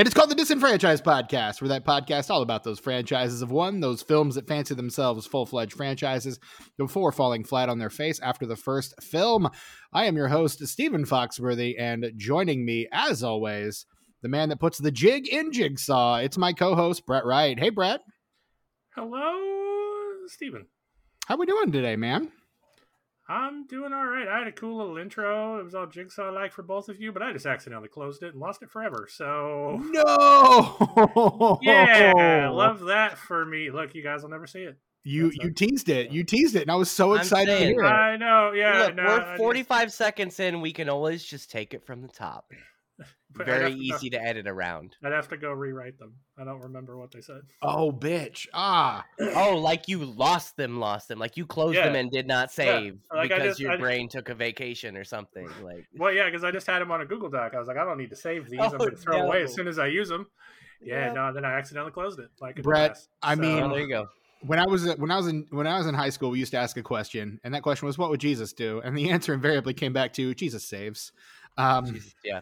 And it's called the Disenfranchised Podcast, where that podcast all about those franchises of one, those films that fancy themselves full fledged franchises before falling flat on their face after the first film. I am your host, Stephen Foxworthy, and joining me, as always, the man that puts the jig in Jigsaw. It's my co-host, Brett Wright. Hey, Brett. Hello, Stephen. How we doing today, man? I'm doing all right. I had a cool little intro. It was all jigsaw like for both of you, but I just accidentally closed it and lost it forever. So no, yeah, love that for me. Look, you guys will never see it. You That's you teased it. You teased it, and I was so excited saying, to hear it. I know. Yeah, Look, no, we're 45 just... seconds in. We can always just take it from the top. Very easy to edit around. I'd have to go rewrite them. I don't remember what they said. Oh, bitch. Ah. oh, like you lost them, lost them. Like you closed yeah. them and did not save yeah. like because just, your I brain just... took a vacation or something. Like, well, yeah, because I just had them on a Google Doc. I was like, I don't need to save these. Oh, I'm going to throw no. away as soon as I use them. Yeah, yeah, no, then I accidentally closed it. Like Brett, I mean, oh, there you go when I was when I was in when I was in high school, we used to ask a question, and that question was, "What would Jesus do?" And the answer invariably came back to Jesus saves. Um, Jesus, yeah,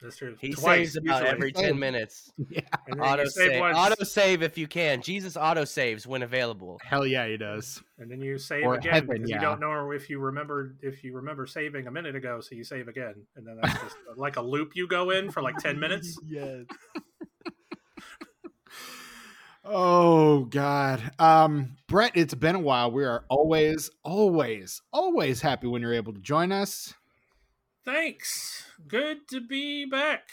that's true. He Twice, saves about usually. every ten minutes. Yeah. Auto save. Auto save if you can. Jesus auto saves when available. Hell yeah, he does. And then you save or again heaven, because yeah. you don't know if you remember if you remember saving a minute ago, so you save again, and then that's just like a loop you go in for like ten minutes. yes. Oh God, um, Brett, it's been a while. We are always, always, always happy when you're able to join us. Thanks. Good to be back.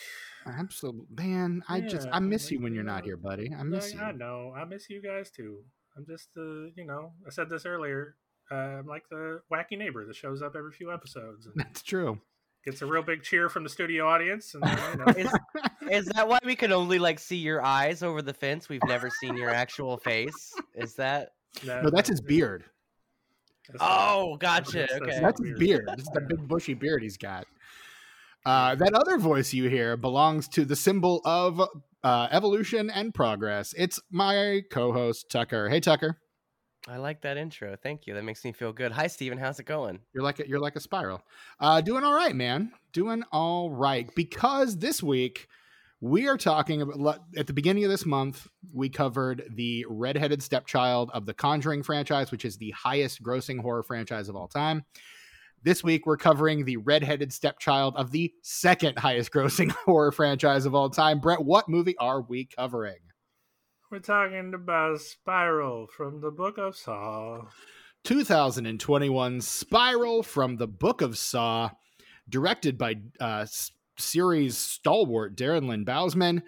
Absolutely, man. I yeah, just I miss you when you're not here, buddy. I miss I, you. I know. I miss you guys too. I'm just uh, you know, I said this earlier. Uh, I'm like the wacky neighbor that shows up every few episodes. That's true. Gets a real big cheer from the studio audience. And, you know. is, is that why we can only like see your eyes over the fence? We've never seen your actual face. Is that? No, that's his beard. Oh, gotcha. Okay, that's his beard. This is the big bushy beard he's got. Uh, that other voice you hear belongs to the symbol of uh, evolution and progress. It's my co-host Tucker. Hey, Tucker. I like that intro. Thank you. That makes me feel good. Hi, Stephen. How's it going? You're like a, you're like a spiral. Uh, doing all right, man. Doing all right. Because this week we are talking about at the beginning of this month we covered the redheaded stepchild of the Conjuring franchise, which is the highest grossing horror franchise of all time. This week, we're covering the redheaded stepchild of the second highest grossing horror franchise of all time. Brett, what movie are we covering? We're talking about Spiral from the Book of Saw. 2021 Spiral from the Book of Saw, directed by uh, series stalwart Darren Lynn Bousman,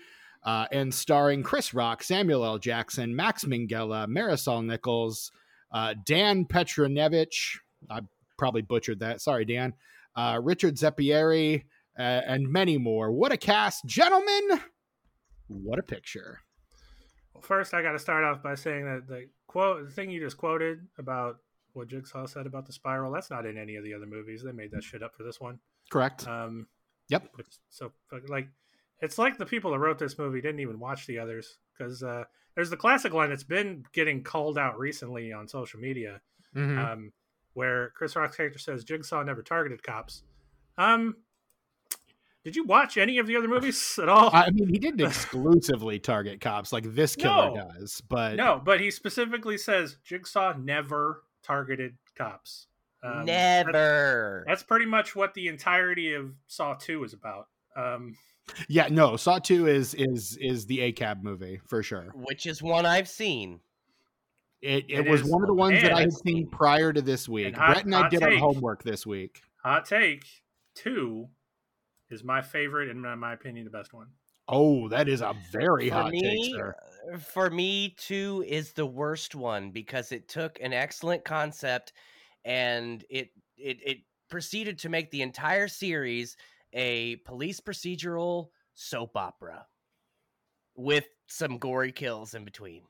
uh, and starring Chris Rock, Samuel L. Jackson, Max Minghella, Marisol Nichols, uh, Dan Petronevich. I probably butchered that. Sorry, Dan. Uh, Richard Zeppieri, uh, and many more. What a cast, gentlemen! What a picture. Well, first, I got to start off by saying that the quote, the thing you just quoted about what Jigsaw said about the spiral, that's not in any of the other movies. They made that shit up for this one. Correct. Um, yep. So, like, it's like the people that wrote this movie didn't even watch the others because uh, there's the classic line that's been getting called out recently on social media. Mm-hmm. Um, where Chris Rock's character says Jigsaw never targeted cops. Um, did you watch any of the other movies at all? I mean, he didn't exclusively target cops like this killer no, does, but no, but he specifically says Jigsaw never targeted cops. Um, never. That's, that's, pretty much what the entirety of Saw Two is about. Um, yeah, no, Saw Two is is is the ACAB movie for sure, which is one I've seen. It, it, it was one of the ones that I had seen prior to this week. And hot, Brett and I did take, our homework this week. Hot take two is my favorite, and in my opinion, the best one. Oh, that is a very for hot me, take, sir. For me, two is the worst one because it took an excellent concept and it it it proceeded to make the entire series a police procedural soap opera with some gory kills in between.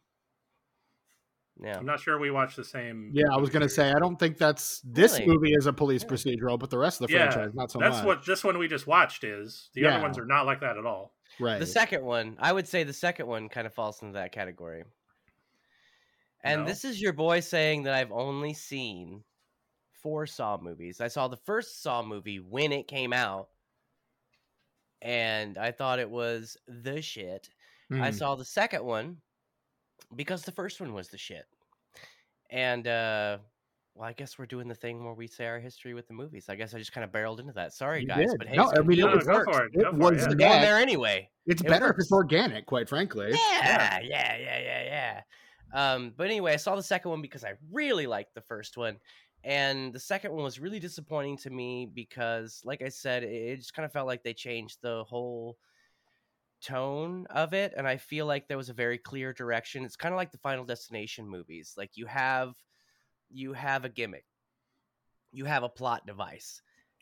Yeah. I'm not sure we watched the same. Yeah, I was gonna say I don't think that's this really? movie is a police yeah. procedural, but the rest of the yeah, franchise not so that's much. what this one we just watched is. The yeah. other ones are not like that at all. Right. The second one, I would say the second one kind of falls into that category. And no. this is your boy saying that I've only seen four Saw movies. I saw the first Saw movie when it came out. and I thought it was the shit. Mm. I saw the second one because the first one was the shit. And uh well, I guess we're doing the thing where we say our history with the movies. I guess I just kind of barreled into that. Sorry, You guys, did. but hey, No, I mean, it convenient. was- go works. for it. It Go for was it. We're the going there anyway. It's It better if it's organic, quite frankly. Yeah, yeah, yeah, yeah, yeah. Um, but anyway, I saw the second one because I really liked the first one, and the second one was really disappointing to me because, like I said, it, just kind of felt like they changed the whole tone of it, and I feel like there was a very clear direction. It's kind of like the Final Destination movies. Like you have, you have a gimmick, you have a plot device,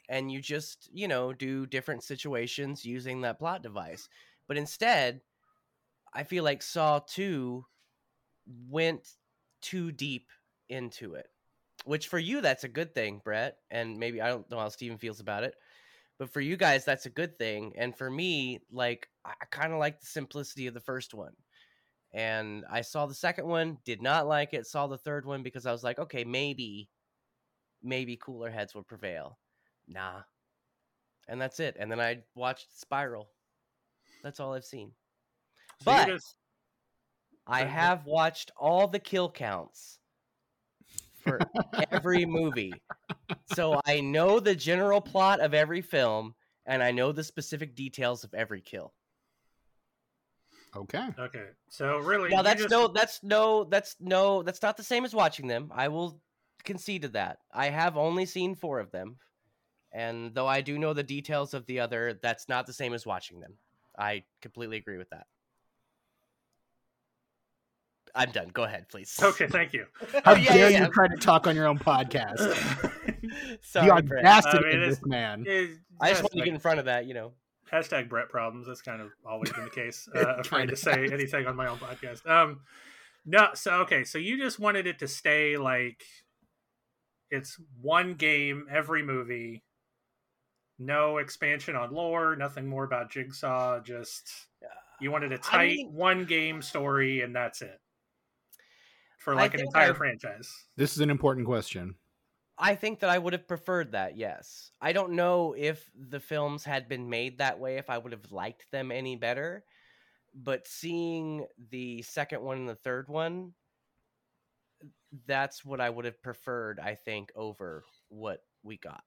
and you just you know do different situations using that plot device. But instead, I feel like Saw 2 went too deep into it. Which for you that's a good thing, Brett, and maybe I don't know how Stephen feels about it. But for you guys that's a good thing, and for me like I kind of like the simplicity of the first one. And I saw the second one, did not like it, saw the third one because I was like, okay, maybe maybe cooler heads will prevail. Nah. And that's it. And then I watched Spiral. That's all I've seen. So But just- I have watched all the kill counts for every movie. So I know the general plot of every film and I know the specific details of every kill. Okay. okay. So really, Now that's just- no that's no that's no that's not the same as watching them. I will concede to that. I have only seen 4 of them. And though I do know the details of the other, that's not the same as watching them. I completely agree with that. I'm done. Go ahead, please. Okay, thank you. How Oh, yeah, dare yeah, you try to talk on your own podcast? Sorry, the Brett. audacity I mean, of this man. It- I just want wanted to get in front of that, you know. hashtag Brett problems. That's kind of always been the case. Uh, afraid to say has. anything on my own podcast. Um, no, so okay, so you just wanted it to stay like it's one game every movie, no expansion on lore, nothing more about Jigsaw. Just you wanted a tight mean- one game story, and that's it for I like an entire I- franchise. This is an important question. I think that I would have preferred that, yes. I don't know if the films had been made that way, if I would have liked them any better. But seeing the second one and the third one, that's what I would have preferred, I think, over what we got.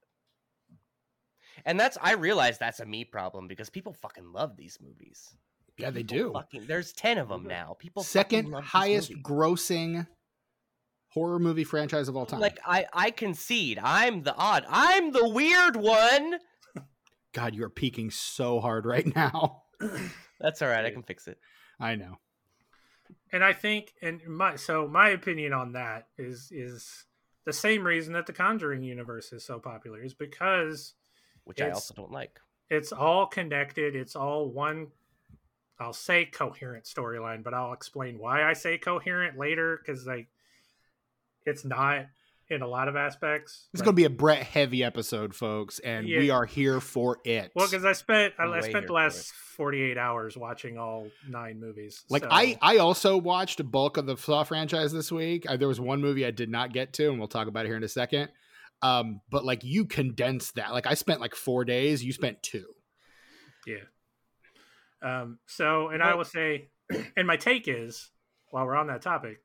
And that's I realize that's a me problem because people fucking love these movies. Yeah, they People do. Fucking, there's ten of them Mhm. now. People Second highest grossing horror movie franchise of all time. Like I, I concede. I'm the odd. I'm the weird one. God, you are peaking so hard right now. That's all right. I can fix it. I know. and I think, and my so my opinion on that is is the same reason that the Conjuring universe is so popular is because Which I also don't like. it's all connected. It's all one. I'll say coherent storyline, but I'll explain why I say coherent later because like it's not in a lot of aspects. It's going to be a Brett heavy episode, folks, and we are here for it. well because I spent I, I'm I way spent the last forty eight hours watching all nine movies. like so- I, I also watched a bulk of the Saw franchise this week. Uh, there was one movie I did not get to, and we'll talk about it here in a second. Um, but like you condensed that. Like I spent like four days. You spent two. Yeah. Um, so, and I will say, and my take is, while we're on that topic,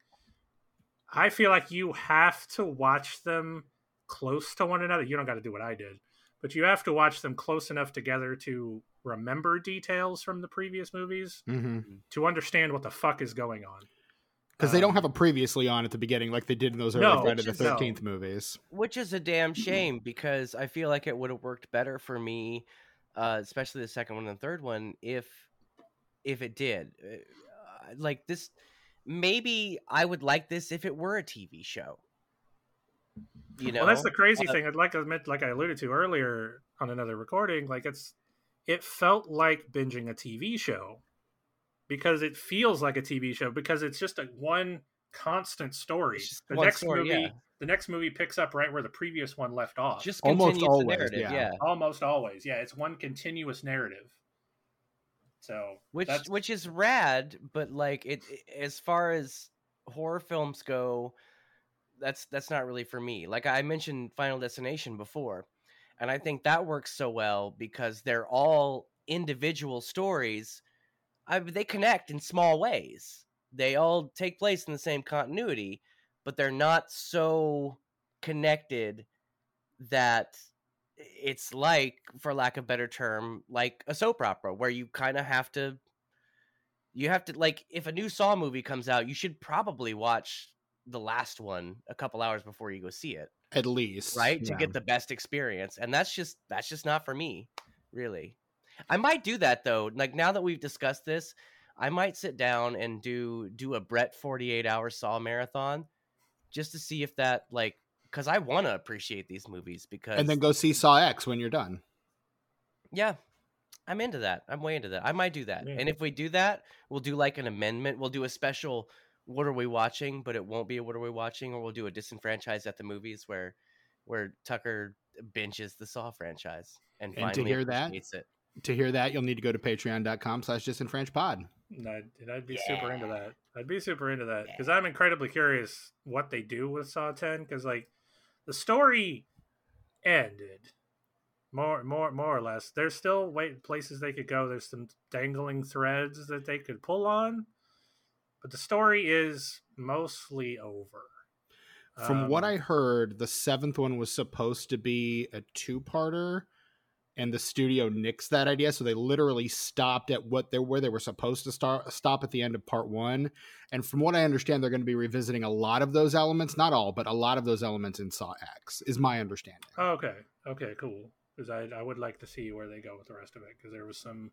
I feel like you have to watch them close to one another. You don't got to do what I did, but you have to watch them close enough together to remember details from the previous movies Mm-hmm. to understand what the fuck is going on. Because they don't Um, have a previously on at the beginning like they did in those early No, Friday the which is- no. Thirteenth movies. Which is a damn shame because I feel like it would have worked better for me, uh, especially the second one and the third one, if if it did. Uh, like this, maybe I would like this if it were a TV show. You know, well, that's the crazy Uh, thing. I'd like I meant, like I alluded to earlier on another recording, like it's it felt like binging a TV show because it feels like a TV show because it's just a one constant story. The next story, movie, yeah. the next movie picks up right where the previous one left off. just Almost always, narrative, yeah. yeah. almost always, yeah, it's one continuous narrative. So which that's, which is rad but like it, it- as far as horror films go that's that's not really for me like i mentioned final destination before and i think that works so well because they're all individual stories, I, they connect in small ways. They all take place in the same continuity, but they're not so connected that it's like, for lack of a better term, like a soap opera where you kind of have to. You have to like if a new Saw movie comes out, you should probably watch the last one a couple hours before you go see it at least right yeah. to get the best experience and that's just that's just not for me really i might do that though like now that we've discussed this i might sit down and do do a brett 48 hour saw marathon just to see if that like because i want to appreciate these movies because and then go see saw x when you're done. Yeah i'm into that. I'm way into that. I might do that. Yeah. and if we do that we'll do like an amendment. We'll do a special what are we watching, but it won't be a what are we watching, or we'll do a disenfranchised at the movies where where Tucker benches the Saw franchise and, and to hear that it. to hear that you'll need to go to patreon.com slash disenfranchpod I'd, I'd be yeah. super into that. I'd be super into that because yeah. I'm incredibly curious what they do with Saw 10 because like the story ended more more more or less there's still wait places they could go there's some dangling threads that they could pull on but the story is mostly over. From um, what I heard, the seventh one was supposed to be a two-parter, and the studio nixed that idea, so they literally stopped at what they where they were supposed to start stop at the end of part one. And from what I understand, they're going to be revisiting a lot of those elements, not all, but a lot of those elements in Saw X, is my understanding. Oh, okay, okay, cool. Because I I would like to see where they go with the rest of it, because there was some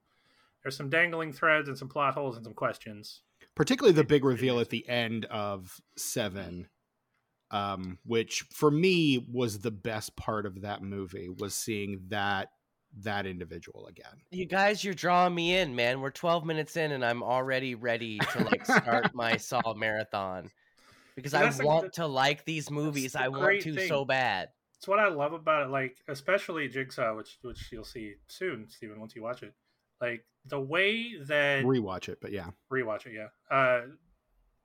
there's some dangling threads and some plot holes and some questions particularly the big reveal at the end of seven um, which for me was the best part of that movie was seeing that that individual again. You guys, you're drawing me in, man. We're 12 minutes in, and I'm already ready to like start my Saw marathon because I want a, to like these movies. I want to thing. so bad. It's what I love about it, like especially Jigsaw, which which you'll see soon, Stephen, once you watch it. Like the way that rewatch it, but yeah, rewatch it. Yeah, uh,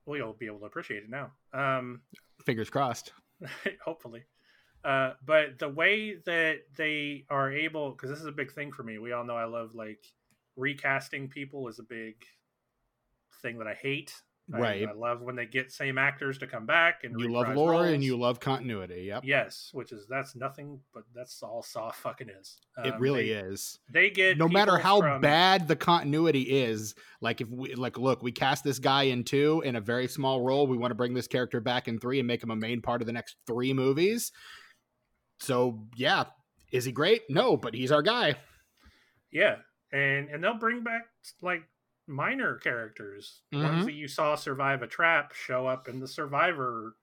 well, you'll be able to appreciate it now. Um, Fingers crossed. hopefully, uh, but the way that they are able, because this is a big thing for me. We all know I love like recasting people is a big thing that I hate Right. I, I, love when they get same actors to come back and you love lore roles. and you love continuity. Yep. Yes, which is that's nothing, but that's all Saw fucking is. Um, it really they, is. They get no matter how from... bad the continuity is. Like if we like, look, we cast this guy in two in a very small role. We want to bring this character back in three and make him a main part of the next three movies. So yeah, is he great? No, but he's our guy. Yeah, and and they'll bring back like minor characters, mm-hmm. ones that you saw survive a trap, show up in the Survivor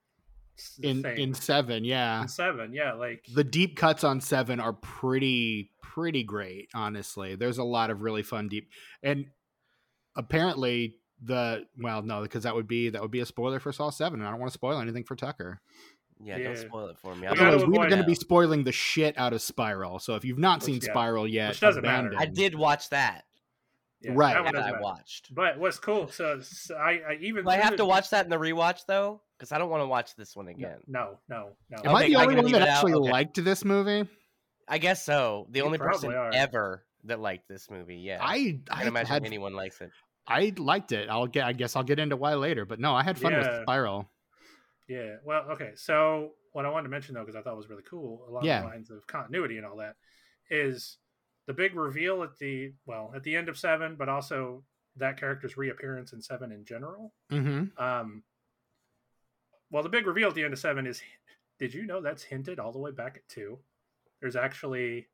in thing. in seven yeah in seven yeah like the deep cuts on seven are pretty pretty great honestly there's a lot of really fun deep and apparently the well no because that would be that would be a spoiler for saw 7 and i don't want to spoil anything for tucker yeah, yeah. don't spoil it for me. Otherwise, we are going to be spoiling the shit out of Spiral. So if you've not Which, seen yeah. Spiral yet, Which doesn't matter. I did watch that. Yeah, right. That I watched. But what's cool? So, so I, I, even. I have to watch that in the rewatch though, because I don't want to watch this one again. No, no, no. Am okay, I the only one that actually okay. liked this movie? I guess so. The you only person are. ever that liked this movie. Yeah, I, I, I imagine had, anyone likes it. I liked it. I'll get. I guess I'll get into why later. But no, I had fun yeah. with Spiral. Yeah. Well, okay. So what I wanted to mention though, because I thought was really cool, along yeah. the lines of continuity and all that, is the big reveal at the well at the end of seven, but also that character's reappearance in seven in general. Mm-hmm. Um, well, the big reveal at the end of seven is did you know that's hinted all the way back at two? There's actually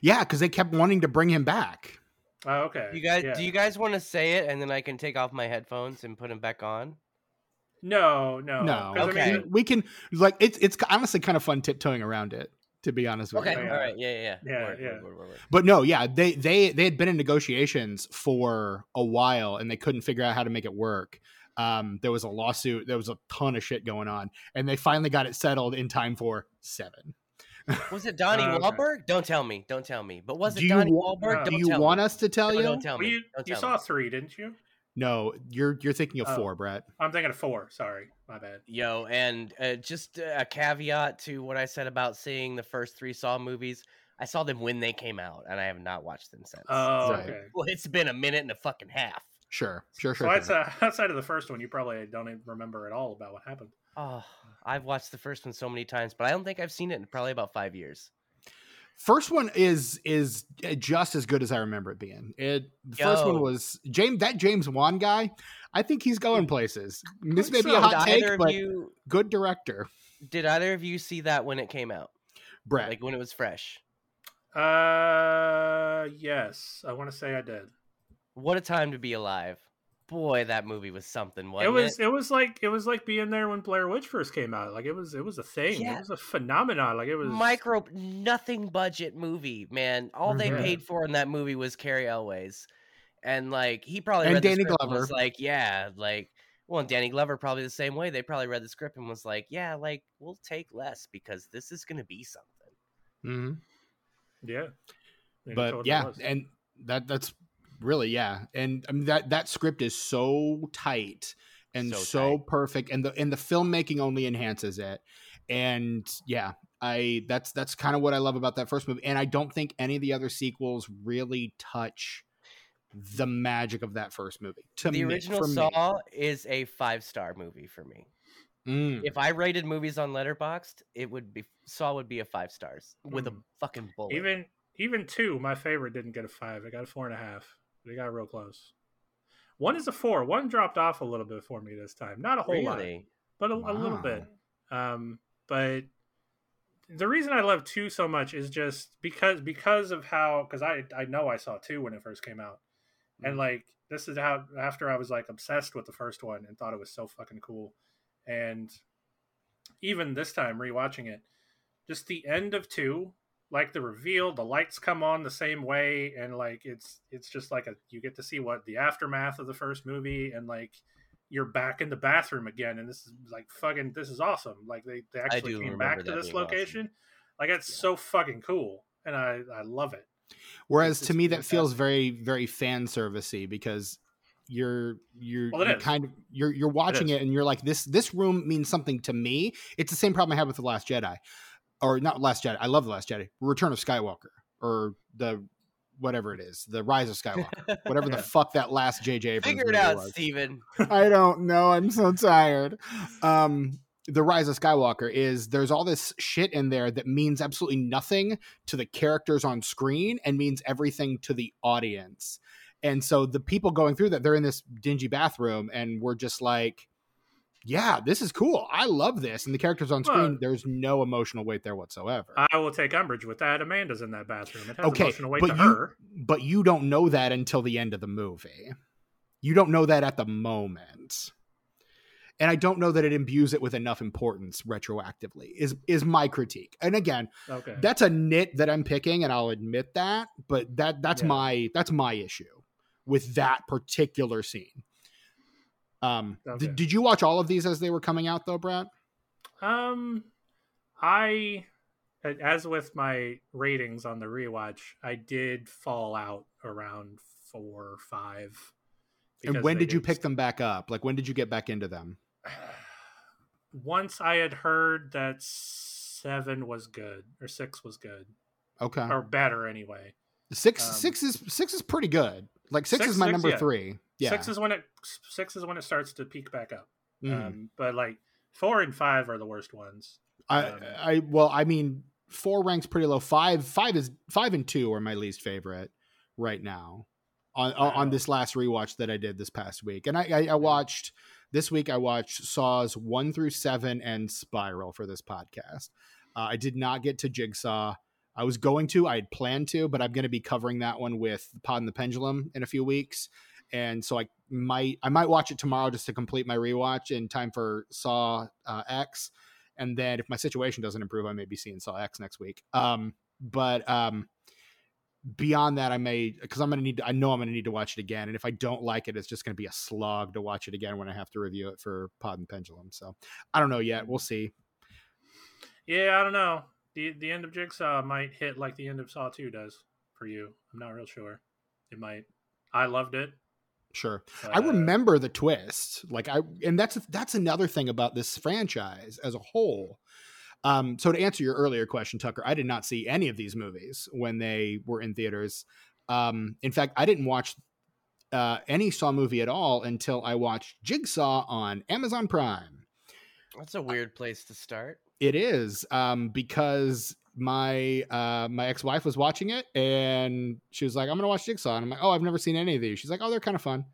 yeah, because they kept wanting to bring him back. Oh, okay. You guys, yeah. do you guys want to say it, and then I can take off my headphones and put him back on? No, no, no. Okay, I mean, we can like it's it's honestly kind of fun tiptoeing around it to be honest with okay. you. Okay, all right, yeah, yeah, yeah, word, yeah. Word, word, but no, yeah, they they they had been in negotiations for a while and they couldn't figure out how to make it work. Um, there was a lawsuit, there was a ton of shit going on, and they finally got it settled in time for seven. Was it Donnie uh, Wahlberg? Don't tell me. Don't tell me. But was it do Donnie you, Wahlberg? do you want me. us to tell no, you? Don't tell me. Well, you, don't you tell saw me. three, didn't you? No, you're you're thinking of oh, four, Brett. I'm thinking of four. Sorry, my bad. Yo, and uh, just a caveat to what I said about seeing the first three Saw movies. I saw them when they came out, and I have not watched them since. Oh, So, okay. well, it's been a minute and a fucking half. Sure, sure, sure. So sure. outside, sure. outside of the first one, you probably don't even remember at all about what happened. Oh, I've watched the first one so many times, but I don't think I've seen it in probably about five years. First one is is uh, just as good as I remember it being. It the first one was James that James Wan guy. I think he's going places. This may be a hot did take, but you good director, did either of you see that when it came out, Brett. like when it was fresh? Uh, yes, I want to say I did. What a time to be alive! Boy, that movie was something. Wasn't it was. It? was like it was like being there when Blair Witch first came out. Like it was. It was a thing. Yeah. It was a phenomenon. Like it was micro nothing budget movie man all they Mhm. paid for in that movie was Cary Elwes and like he probably And read the Danny script and was like yeah like well and Danny Glover probably the same way they probably read the script and was like yeah like we'll take less because this is gonna be something hmm Yeah. And But yeah, and that that's really yeah, and I mean that that script is so tight and So so, tight. perfect, and the and the filmmaking only enhances it. And yeah, I that's that's kind of what I love about that first movie, and I don't think any of the other sequels really touch the magic of that first movie. To the me- original for me. Saw is a five star movie for me Mm. if I rated movies on Letterboxd it would be Saw would be a five stars with a Mm. fucking bullet even even two, my favorite didn't get a five. I got a four and a half. They got real close. One is a four. One dropped off a little bit for me this time. Not a whole lot, but a, a little bit. Um, but the reason I love two so much is just because because of how because I I know I saw two when it first came out, and Mhm. like this is how after I was like obsessed with the first one and thought it was so fucking cool, and even this time rewatching it, just the end of two, like the reveal, the lights come on the same way, and like it's it's just like a you get to see what the aftermath of the first movie, and like you're back in the bathroom again, and this is like fucking this is awesome. Like they, they actually do came back to this being awesome. location. Like it's so fucking cool, and I I love it. Whereas It's to just me, that feels very, very fan servicey because you're you're, Well, you're kind of you're you're watching is. it, and you're like this this room means something to me. It's the same problem I had with the Last Jedi, or not Last Jedi. I love the Last Jedi, Return of Skywalker, or the whatever it is, the Rise of Skywalker, whatever the fuck that last JJ Abrams figure it out was. Stephen I don't know. I'm so tired. Um, the Rise of Skywalker is there's all this shit in there that means absolutely nothing to the characters on screen and means everything to the audience. And so the people going through that, they're in this dingy bathroom and we're just like, yeah, this is cool. I love this. And the characters on screen, Well- there's no emotional weight there whatsoever. I will take umbrage with that. Amanda's in that bathroom. It has Okay, emotional weight but to you- her. but you don't know that until the end of the movie. You don't know that at the moment. And I don't know that it imbues it with enough importance retroactively. Is is my critique. And again, Okay. that's a nit that I'm picking and I'll admit that, but that that's Yeah. my that's my issue with that particular scene. Um Okay. did, did you watch all of these as they were coming out though, Brad? Um, I, as with my ratings on the rewatch, I did fall out around four or five. And when did you pick them back up? Like when did you get back into them? Once I had heard that seven was good or six was good Okay. or better anyway. Six Um, six is six is pretty good. Like six, Six- is my six, number yeah. three. Yeah. Six is when it six is when it starts to peak back up. Mhm. Um, but like four and five are the worst ones. I um, I well, I mean, four ranks pretty low. Five five is five and two are my least favorite right now. On on- on this last rewatch that I did this past week, and I I, I watched this week. I watched Saws one through seven and Spiral for this podcast. Uh, I did not get to Jigsaw. I was going to. I had planned to, but I'm going to be covering that one with Pod and the Pendulum in a few weeks, and so I might I might watch it tomorrow just to complete my rewatch in time for Saw uh, X, and then if my situation doesn't improve, I may be seeing Saw X next week. Um, but um, beyond that, I may because I'm to need. To, I know I'm going to need to watch it again, and if I don't like it, it's just going to be a slog to watch it again when I have to review it for Pod and Pendulum. So I don't know yet. We'll see. Yeah, I don't know. The the end of Jigsaw might hit like the end of Saw Two does for you. I'm not real sure. It might. I loved it. Sure. but, I uh, remember the twist. Like I and that's that's another thing about this franchise as a whole. Um, so to answer your earlier question, Tucker, I did not see any of these movies when they were in theaters. Um, in fact, I didn't watch uh, any Saw movie at all until I watched Jigsaw on Amazon Prime. That's a weird place to start. It is um, because my uh, my ex wife was watching it and she was like, "I'm gonna watch Jigsaw," and I'm like, "Oh, I've never seen any of these." She's like, "Oh, they're kind of fun."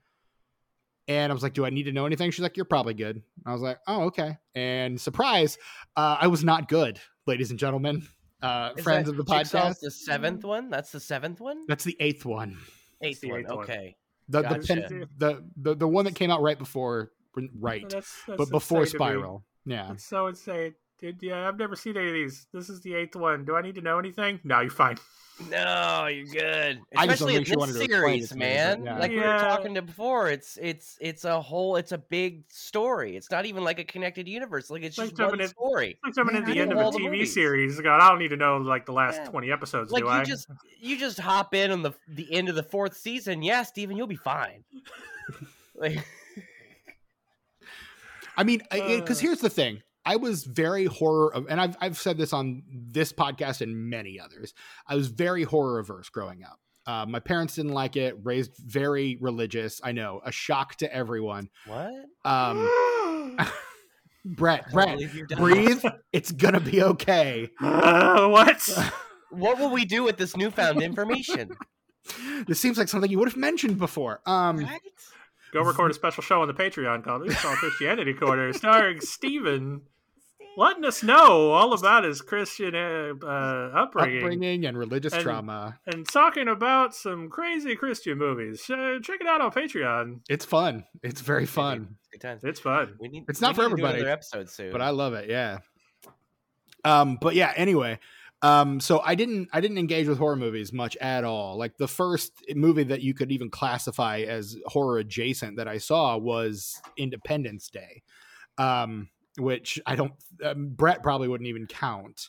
And I was like, "Do I need to know anything?" She's like, "You're probably good." I was like, "Oh, okay." And surprise, uh, I was not good, ladies and gentlemen, uh, friends of the Jigsaw's podcast. The seventh one. That's the seventh one. That's the eighth one. Eighth the one. eighth one. Okay. The the, Gotcha. pen, the the the one that came out right before, right, That's, that's but before insane to me. Spiral. Yeah. So it's so insane. Dude, yeah, I've never seen any of these. This is the eighth one. Do I need to know anything? No, you're fine. No, you're good. I just Especially don't in think this to it series, to me, but man. yeah. Like we were talking to before, it's it's it's a whole, it's a big story. It's not even like a connected universe. Like it's Like just jumping one story. It's like jumping Man, at the end of a TV movies. series. God, I don't need to know like the last Yeah. twenty episodes. Like do you I? just you just hop in on the the end of the fourth season. Yeah, Stephen, you'll be fine. like I mean, because Uh. here's the thing. I was very horror of, and I've, I've said this on this podcast and many others. I was very horror averse growing up. Uh, my parents didn't like it, raised very religious. I know, a shock to everyone. what? Um, Brett, Brett, believe you're done. breathe. It's going to be okay. Uh, what? What will we do with this newfound information? This seems like something you would have mentioned before. Um, right? Go record a special show on the Patreon called It's Christianity Corner, starring Stephen, letting us know all about his Christian uh, uh, upbringing, upbringing and religious And- trauma. and talking about some crazy Christian movies. Uh, check it out on Patreon. It's fun. It's very fun. Good times. It's fun. We need. It's we not for need to do everybody, episode soon. but I love it. Yeah. Um, but yeah, anyway. Um, so I didn't I didn't engage with horror movies much at all. Like the first movie that you could even classify as horror adjacent that I saw was Independence Day. Um, which I don't um, Brett probably wouldn't even count.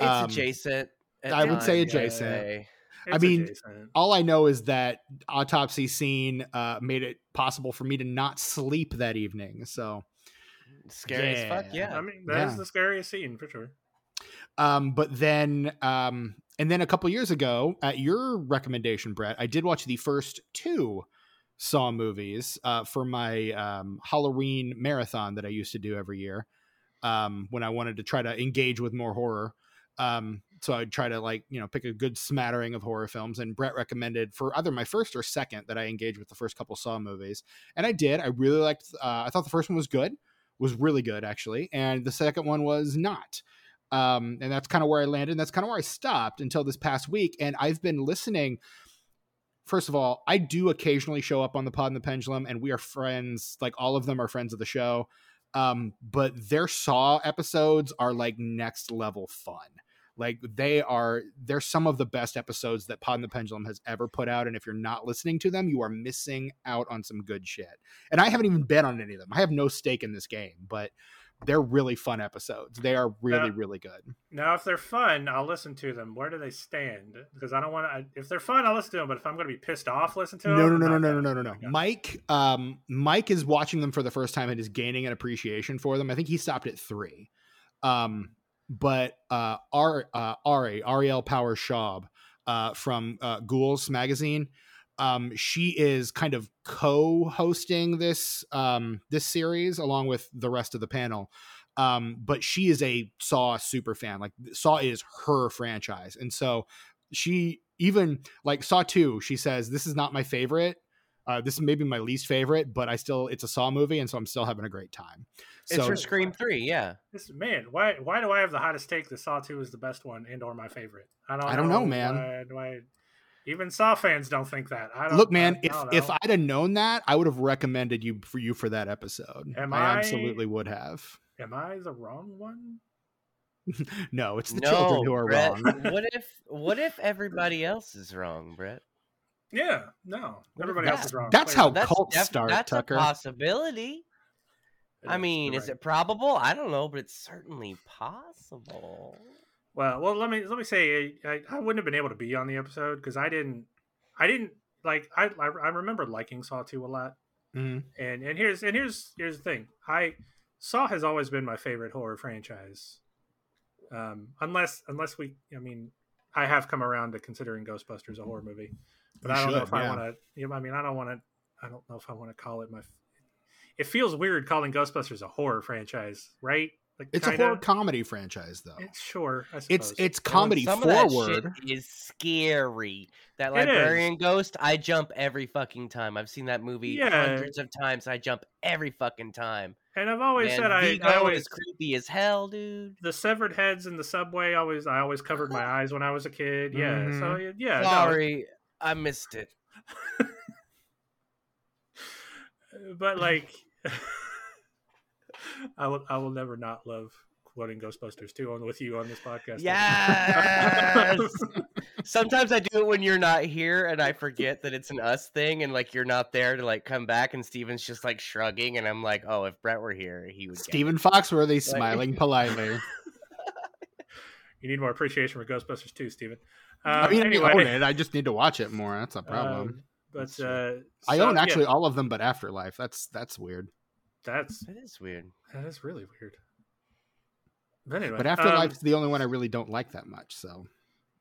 it's um, adjacent. I would say times, yeah. adjacent. I mean, adjacent. All I know is that autopsy scene uh, made it possible for me to not sleep that evening. So Scary as fuck. Yeah. Yeah. I mean, that's yeah. the scariest scene for sure. Um, but then, um, and then a couple years ago, at your recommendation, Brett, I did watch the first two Saw movies uh, for my um, Halloween marathon that I used to do every year um, when I wanted to try to engage with more horror. Um, so I'd try to like you know pick a good smattering of horror films. And Brett recommended for either my first or second that I engage with the first couple Saw movies, and I did. I really liked. Uh, I thought the first one was good, was really good actually, and the second one was not um, and that's kind of where I landed. And that's kind of where I stopped until this past week. And I've been listening. First of all, I do occasionally show up on the Pod and the Pendulum, and we are friends. Like all of them are friends of the show. Um, but their Saw episodes are like next level fun. Like they are, they're some of the best episodes that Pod and the Pendulum has ever put out. And if you're not listening to them, you are missing out on some good shit. And I haven't even been on any of them. I have no stake in this game, but they're really fun episodes. They are really, Yeah. really good. Now, if they're fun, I'll listen to them. Where do they stand? Because I don't want to. If they're fun, I'll listen to them. But if I'm going to be pissed off, listen to them. No, no, no, no, no, no, no, no, no. Mike, um, Mike is watching them for the first time and is gaining an appreciation for them. I think he stopped at three. Um, but uh, R, uh, Ari, Ariel Power Schaub, uh, from uh, Ghouls magazine, um, she is kind of co-hosting this um, this series along with the rest of the panel. Um, but she is a Saw super fan. Like Saw is her franchise, and so she even like Saw two. She says this is not my favorite. Uh, this is maybe my least favorite, but I still it's a Saw movie, and so I'm still having a great time. It's So for Scream Three. Yeah. This man, why why do I have the hottest take that Saw Two is the best one and or my favorite? I don't. I don't know, man. Why, why, even Saw fans don't think that. I don't, look, man, I, if don't if. I'd have known that, I would have recommended you for you for that episode. Am I I- absolutely would have. am I the wrong one? No, it's the no, children who are Brett, wrong. what if what if everybody else is wrong, Brett? Yeah, no, everybody That's- else is wrong. that's clearly. how That's cults def- start, That's Tucker. a possibility. It I is, mean, you're is it probable? I don't know, but it's certainly possible. Well, well, let me let me say, I, I wouldn't have been able to be on the episode because I didn't, I didn't like, I, I I remember liking Saw two a lot, Mhm. and and here's and here's here's the thing, I Saw has always been my favorite horror franchise, Um, unless unless we, I mean, I have come around to considering Ghostbusters a horror movie, but You I don't know should, if I want to. You know, I mean, I don't want to. I don't know if I want to call it my. It feels weird calling Ghostbusters a horror franchise, right? Like It's kinda? a horror comedy franchise, though. It's sure. I It's suppose. it's And comedy some of that forward. shit is scary. That librarian ghost, I jump every fucking time. I've seen that movie Yeah. hundreds of times. I jump every fucking time. and I've always Man, said I, I always creepy as hell, dude. the severed heads in the subway. Always I always covered my eyes when I was a kid. Yeah. So mm-hmm. yeah. no, Sorry, I missed it. but like I will I will never not love quoting Ghostbusters 2 on with you on this podcast. Yes. Sometimes I do it when you're not here, and I forget that it's an us thing, and like you're not there to like come back, and Stephen's just like shrugging, and I'm like, oh, if Brett were here, he would. get it." Stephen Foxworthy smiling politely. you need more appreciation for Ghostbusters 2, Stephen. Um, I mean, anyway, I own it. I just need to watch it more. That's a problem. um, but That's true. uh, I so, own yeah, actually all of them, but Afterlife. That's that's weird. That's That is weird. that is really weird. But anyway, But um, Afterlife's the only one I really don't like that much. So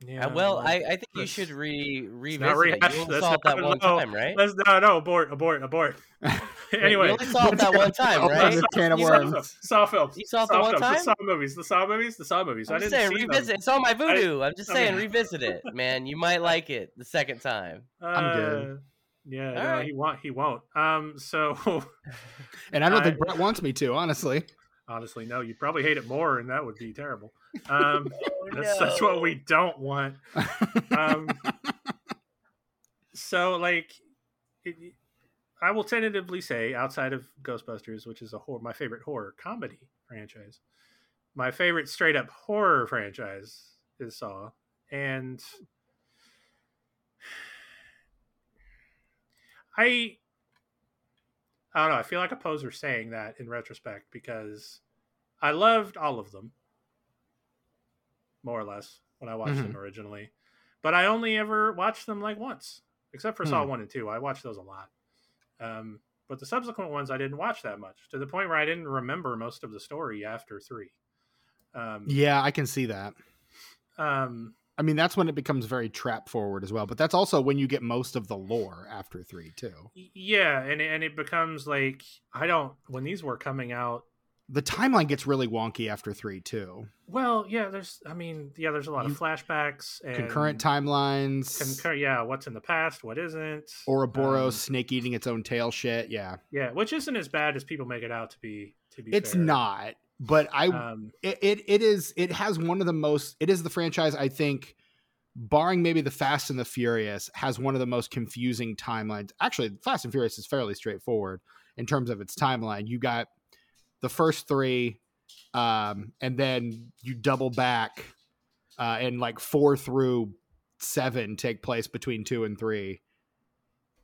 yeah, Uh, well, well, I, I think you should re not revisit it. rehash- You only saw it that one no, time, right? let's no no abort abort abort. anyway, you only saw it that one time, right? can of You Saw, saw- films, Saw films. You saw it the Saw one films, time? The Saw movies. The Saw movies. The Saw movies. I I'm just didn't saying, see them. revisit. It's on my voodoo. I, am just I saying, mean- revisit it, man. You might like it the second time. I'm good. Yeah, All no, right. he won't. He won't. Um, so And I don't I- think Brett wants me to, honestly. honestly, no, you'd probably hate it more, and that would be terrible. Um, that's, that's what we don't want. Um, so like, it, I will tentatively say, outside of Ghostbusters, which is a horror, my favorite horror comedy franchise, my favorite straight up horror franchise is Saw, and I. I don't know. I feel like a poser saying that in retrospect because I loved all of them, more or less, when I watched them originally. But I only ever watched them like once, except for Saw Hmm. one and two. I watched those a lot. Um, but the subsequent ones I didn't watch that much to the point where I didn't remember most of the story after three. Um, yeah, I can see that. um, I mean, that's when it becomes very trap forward as well. But that's also when you get most of the lore after three, too. yeah, and it- and it becomes like I don't when these were coming out. The timeline gets really wonky after three, too. Well, yeah, there's I mean, yeah, there's a lot You- of flashbacks and Concurrent timelines. concur- yeah, what's in the past, what isn't. Ouroboros Um, snake eating its own tail shit. Yeah. yeah, which isn't as bad as people make it out to be. To be, It's fair. not. But I Um, it, it it is it has one of the most it is the franchise I think barring maybe the Fast and the Furious has one of the most confusing timelines. Actually, Fast and Furious is fairly straightforward in terms of its timeline. You got the first 3 um and then you double back uh and like 4 through 7 take place between 2 and 3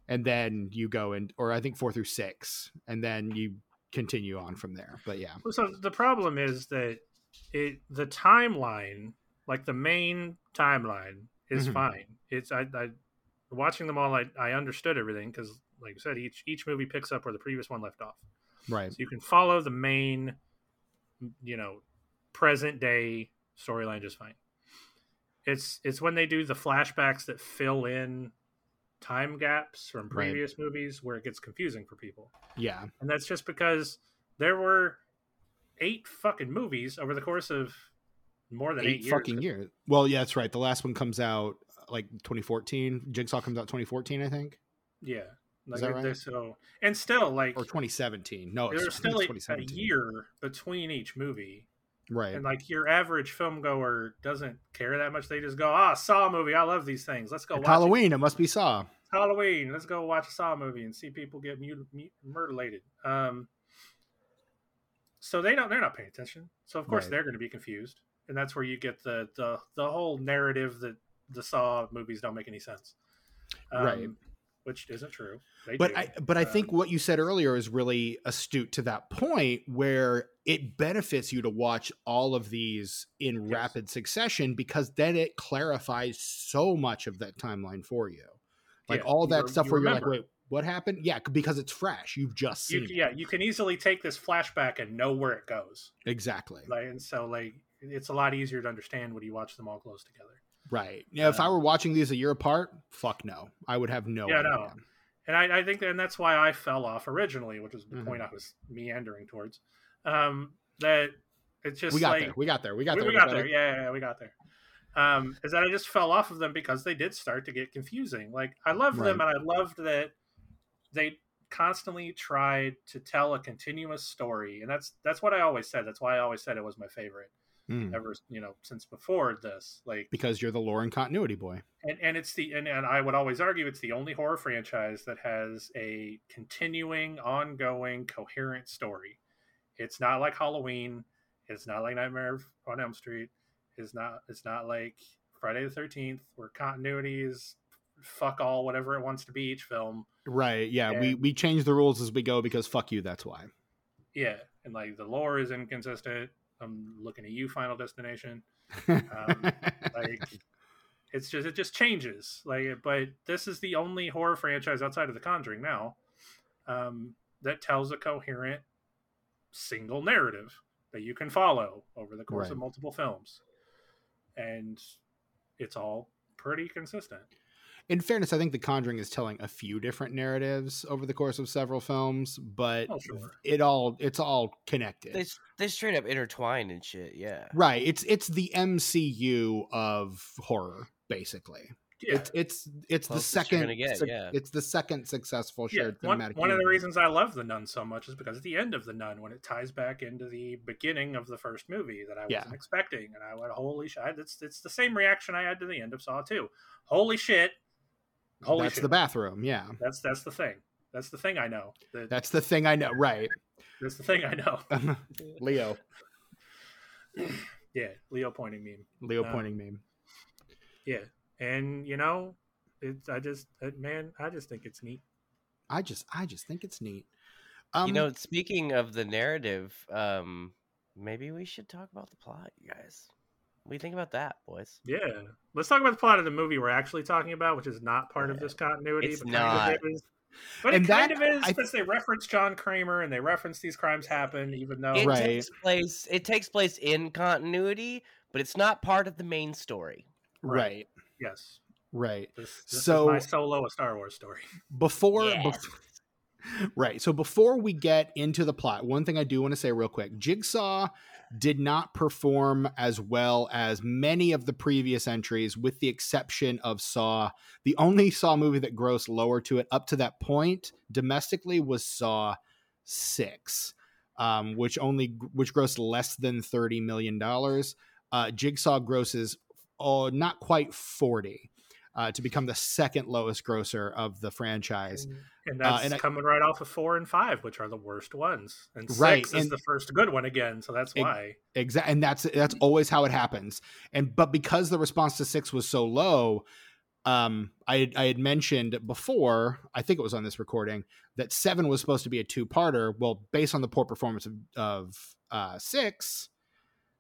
and then you go and or I think 4 through 6 and then you continue on from there. But yeah. so the problem is that it the timeline, like the main timeline, is Mhm. fine. It's I, I watching them all. I, I understood everything because, like I said, each each movie picks up where the previous one left off. Right. So you can follow the main, you know, present day storyline just fine. It's it's when they do the flashbacks that fill in time gaps from Right. previous movies where it gets confusing for people. Yeah. And that's just because there were eight fucking movies over the course of more than eight, eight, years. fucking years. Well, yeah, that's right. The last one comes out uh, like 2014. Jigsaw comes out 2014, I think, Yeah. Like that right? so and still like or 2017. No, it's, there's still a year between each movie. Right? And like your average film goer doesn't care that much. They just go, ah, Saw movie. I love these things. Let's go And watch. Halloween, it must be Saw. Halloween. Let's go watch a Saw movie and see people get mut- mut- mutilated. Um, so they don't. They're not paying attention. So of course Right. they're going to be confused, and that's where you get the the the whole narrative that the Saw movies don't make any sense. Um, Right. Which isn't true. They But do. I but I Um, think what you said earlier is really astute to that point where it benefits you to watch all of these in Yes. rapid succession because then it clarifies so much of that timeline for you. Like Yeah, all that stuff you where you're like, wait, what happened? Yeah, because it's fresh. You've just you, seen it. yeah, you can easily take this flashback and know where it goes. Exactly. Like, and so like it's a lot easier to understand when you watch them all close together. Right. Yeah. If I were watching these a year apart, fuck no, I would have no. Yeah, idea. no. And I, I think and that's why I fell off originally, which is the Mhm. point I was meandering towards. Um, that it's just We got like there. We got there. We got we, there. we got there. Yeah, yeah, yeah, we got there. Um, is that I just fell off of them because they did start to get confusing. Like I loved them, and I loved that they constantly tried to tell a continuous story, and that's that's what I always said. That's why I always said it was my favorite Mm. ever. You know, since before this, like Because you're the lore and continuity boy. and and it's the and, and I would always argue it's the only horror franchise that has a continuing, ongoing, coherent story. It's not like Halloween. It's not like Nightmare on Elm Street. It's not. It's not like Friday the Thirteenth, where continuity is fuck all whatever it wants to be each film. Right. Yeah. We we change the rules as we go because fuck you. That's why. Yeah, and like the lore is inconsistent. I'm looking at you, Final Destination. Um, like it's just it just changes like but this is the only horror franchise outside of the conjuring now um, that tells a coherent single narrative that you can follow over the course Right. of multiple films and it's all pretty consistent In fairness, I think The Conjuring is telling a few different narratives over the course of several films, but Oh, sure. it all it's all connected. They they straight up intertwine and shit. Yeah. Right. It's it's the MCU of horror, basically. yeah It's it's it's the second get, suc- yeah. it's the second successful yeah, shared one, cinematic. one of the reasons I love the Nun so much is because at the end of the Nun, when it ties back into the beginning of the first movie that I Yeah. wasn't expecting, and I went, "Holy shit!" It's it's the same reaction I had to the end of Saw two. Holy shit! Holy That's shit! the bathroom, yeah. that's that's the thing. That's the thing I know. That, That's the thing I know. Right. that's the thing I know. Leo. yeah, Leo pointing meme. Leo Um, pointing meme. Yeah, and you know, it's I just uh, man, I just think it's neat. I just I just think it's neat. Um you know, speaking of the narrative, um, maybe we should talk about the plot, you guys. What do you think about that, boys? Yeah, let's talk about the plot of the movie we're actually talking about, which is not part of this continuity. It's but not. Kind of is. But And it kind that- of is I- because they reference John Kramer and they reference these crimes happen, even though It Right. takes place. It takes place in continuity, but it's not part of the main story. right. yes, Right. this, this So- is my solo a Star Wars story. Before Yes. bef- Right. So before we get into the plot, one thing I do want to say real quick. Jigsaw did not perform as well as many of the previous entries with the exception of Saw. The only Saw movie that grossed lower to it up to that point domestically was Saw 6. Um, which only which grossed less than 30 million dollars. Uh, Jigsaw grosses oh not quite 40 uh, to become the second lowest grosser of the franchise. And Uh, that's and I- coming right off of four and five, which are the worst ones. And six Right, is and- the first good one again, so that's why. Exactly, and that's that's always how it happens. And but because the response to six was so low, um, I had- I had mentioned before, I think it was on this recording, that seven was supposed to be a two parter. Well, based on the poor performance of, of uh, six,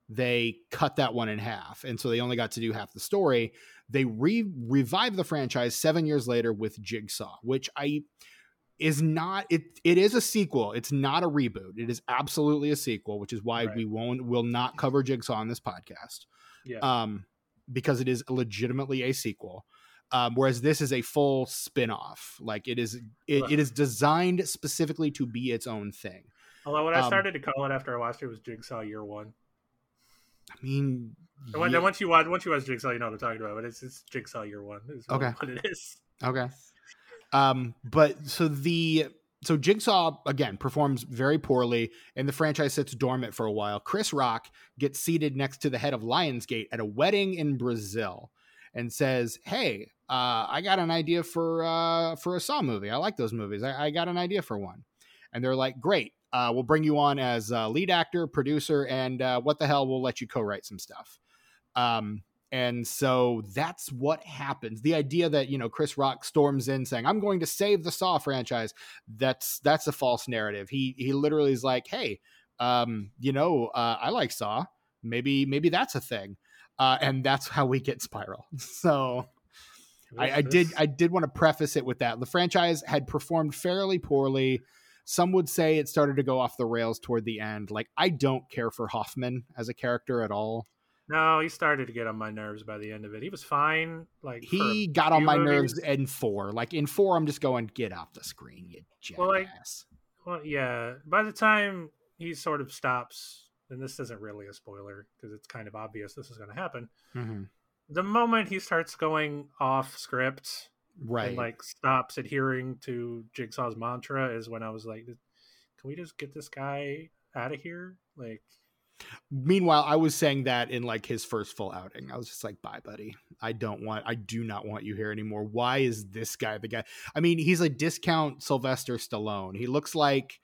they cut that one in half, and so they only got to do half the story. They re revived the franchise seven years later with Jigsaw, which I is not it it is a sequel. It's not a reboot. It is absolutely a sequel which is why Right. we won't will not cover jigsaw on this podcast. Yeah. um because it is legitimately a sequel. Um whereas this is a full spin-off. Like it is it, it is designed specifically to be its own thing. Although what I um, started to call it after I watched it was Jigsaw Year One. i mean And when, yeah- once you watch once you watch Jigsaw, you know what I'm talking about. But it's it's Jigsaw Year One. Is Okay. what it is. Okay. Um, but so the so Jigsaw again performs very poorly, and the franchise sits dormant for a while. Chris Rock gets seated next to the head of Lionsgate at a wedding in Brazil, and says, "Hey, uh, I got an idea for uh, for a Saw movie. I like those movies. I, I got an idea for one." And they're like, "Great, uh, we'll bring you on as lead actor, producer, and uh, what the hell, we'll let you co-write some stuff." Um, and so that's what happens. The idea that, you know, Chris Rock storms in saying, I'm going to save the Saw franchise, that's that's a false narrative. He he literally is like, hey, um, you know, uh, I like Saw. Maybe maybe that's a thing. Uh, and that's how we get Spiral. So I, I did I did want to preface it with that. The franchise had performed fairly poorly. Some would say it started to go off the rails toward the end. Like I don't care for Hoffman as a character at all. No, he started to get on my nerves by the end of it. He was fine. Like he got on my movies. nerves in four. Like in four, I'm just going, get off the screen, you jackass. Well, like, well, yeah. By the time he sort of stops, and this isn't really a spoiler because it's kind of obvious this is going to happen. Mm-hmm. The moment he starts going off script, right, and like stops adhering to Jigsaw's mantra, is when I was like, "Can we just get this guy out of here?" Like, Meanwhile, I was saying that in like his first full outing. I was just like, bye, buddy. I don't want, I do not want you here anymore. Why is this guy the guy? I mean, he's a discount Sylvester Stallone. He looks like,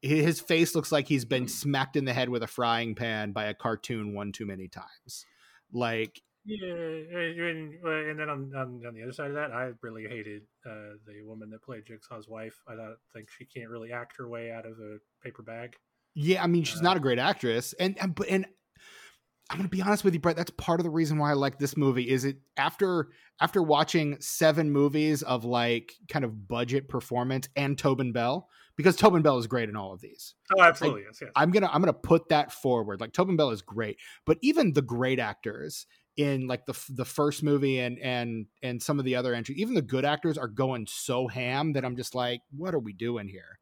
his face looks like he's been smacked in the head with a frying pan by a cartoon one too many times. Like, yeah, and, then on, on, on the other side of that, I really hated uh, the woman that played Jigsaw's wife. I don't think she can't really act her way out of a paper bag. Yeah, I mean, she's uh, not a great actress, and and but and I'm gonna be honest with you, Brett. That's part of the reason why I like this movie. Is it after after watching seven movies of like kind of budget performance and Tobin Bell because Tobin Bell is great in all of these. Oh, absolutely, like, yes, yes. I'm gonna I'm gonna put that forward. Like Tobin Bell is great, but even the great actors in like the the first movie and and and some of the other entries, even the good actors are going so ham that I'm just like, what are we doing here?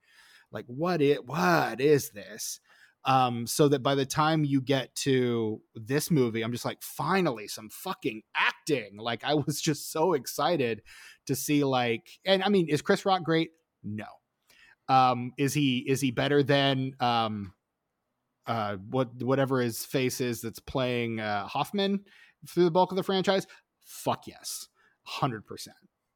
Like what it what is this? Um so that by the time you get to this movie i'm just like finally some fucking acting. Like i was just so excited to see like and i mean is chris rock great? No. Um is he is he better than um uh what whatever his face is that's playing uh hoffman through the bulk of the franchise? Fuck yes. 100%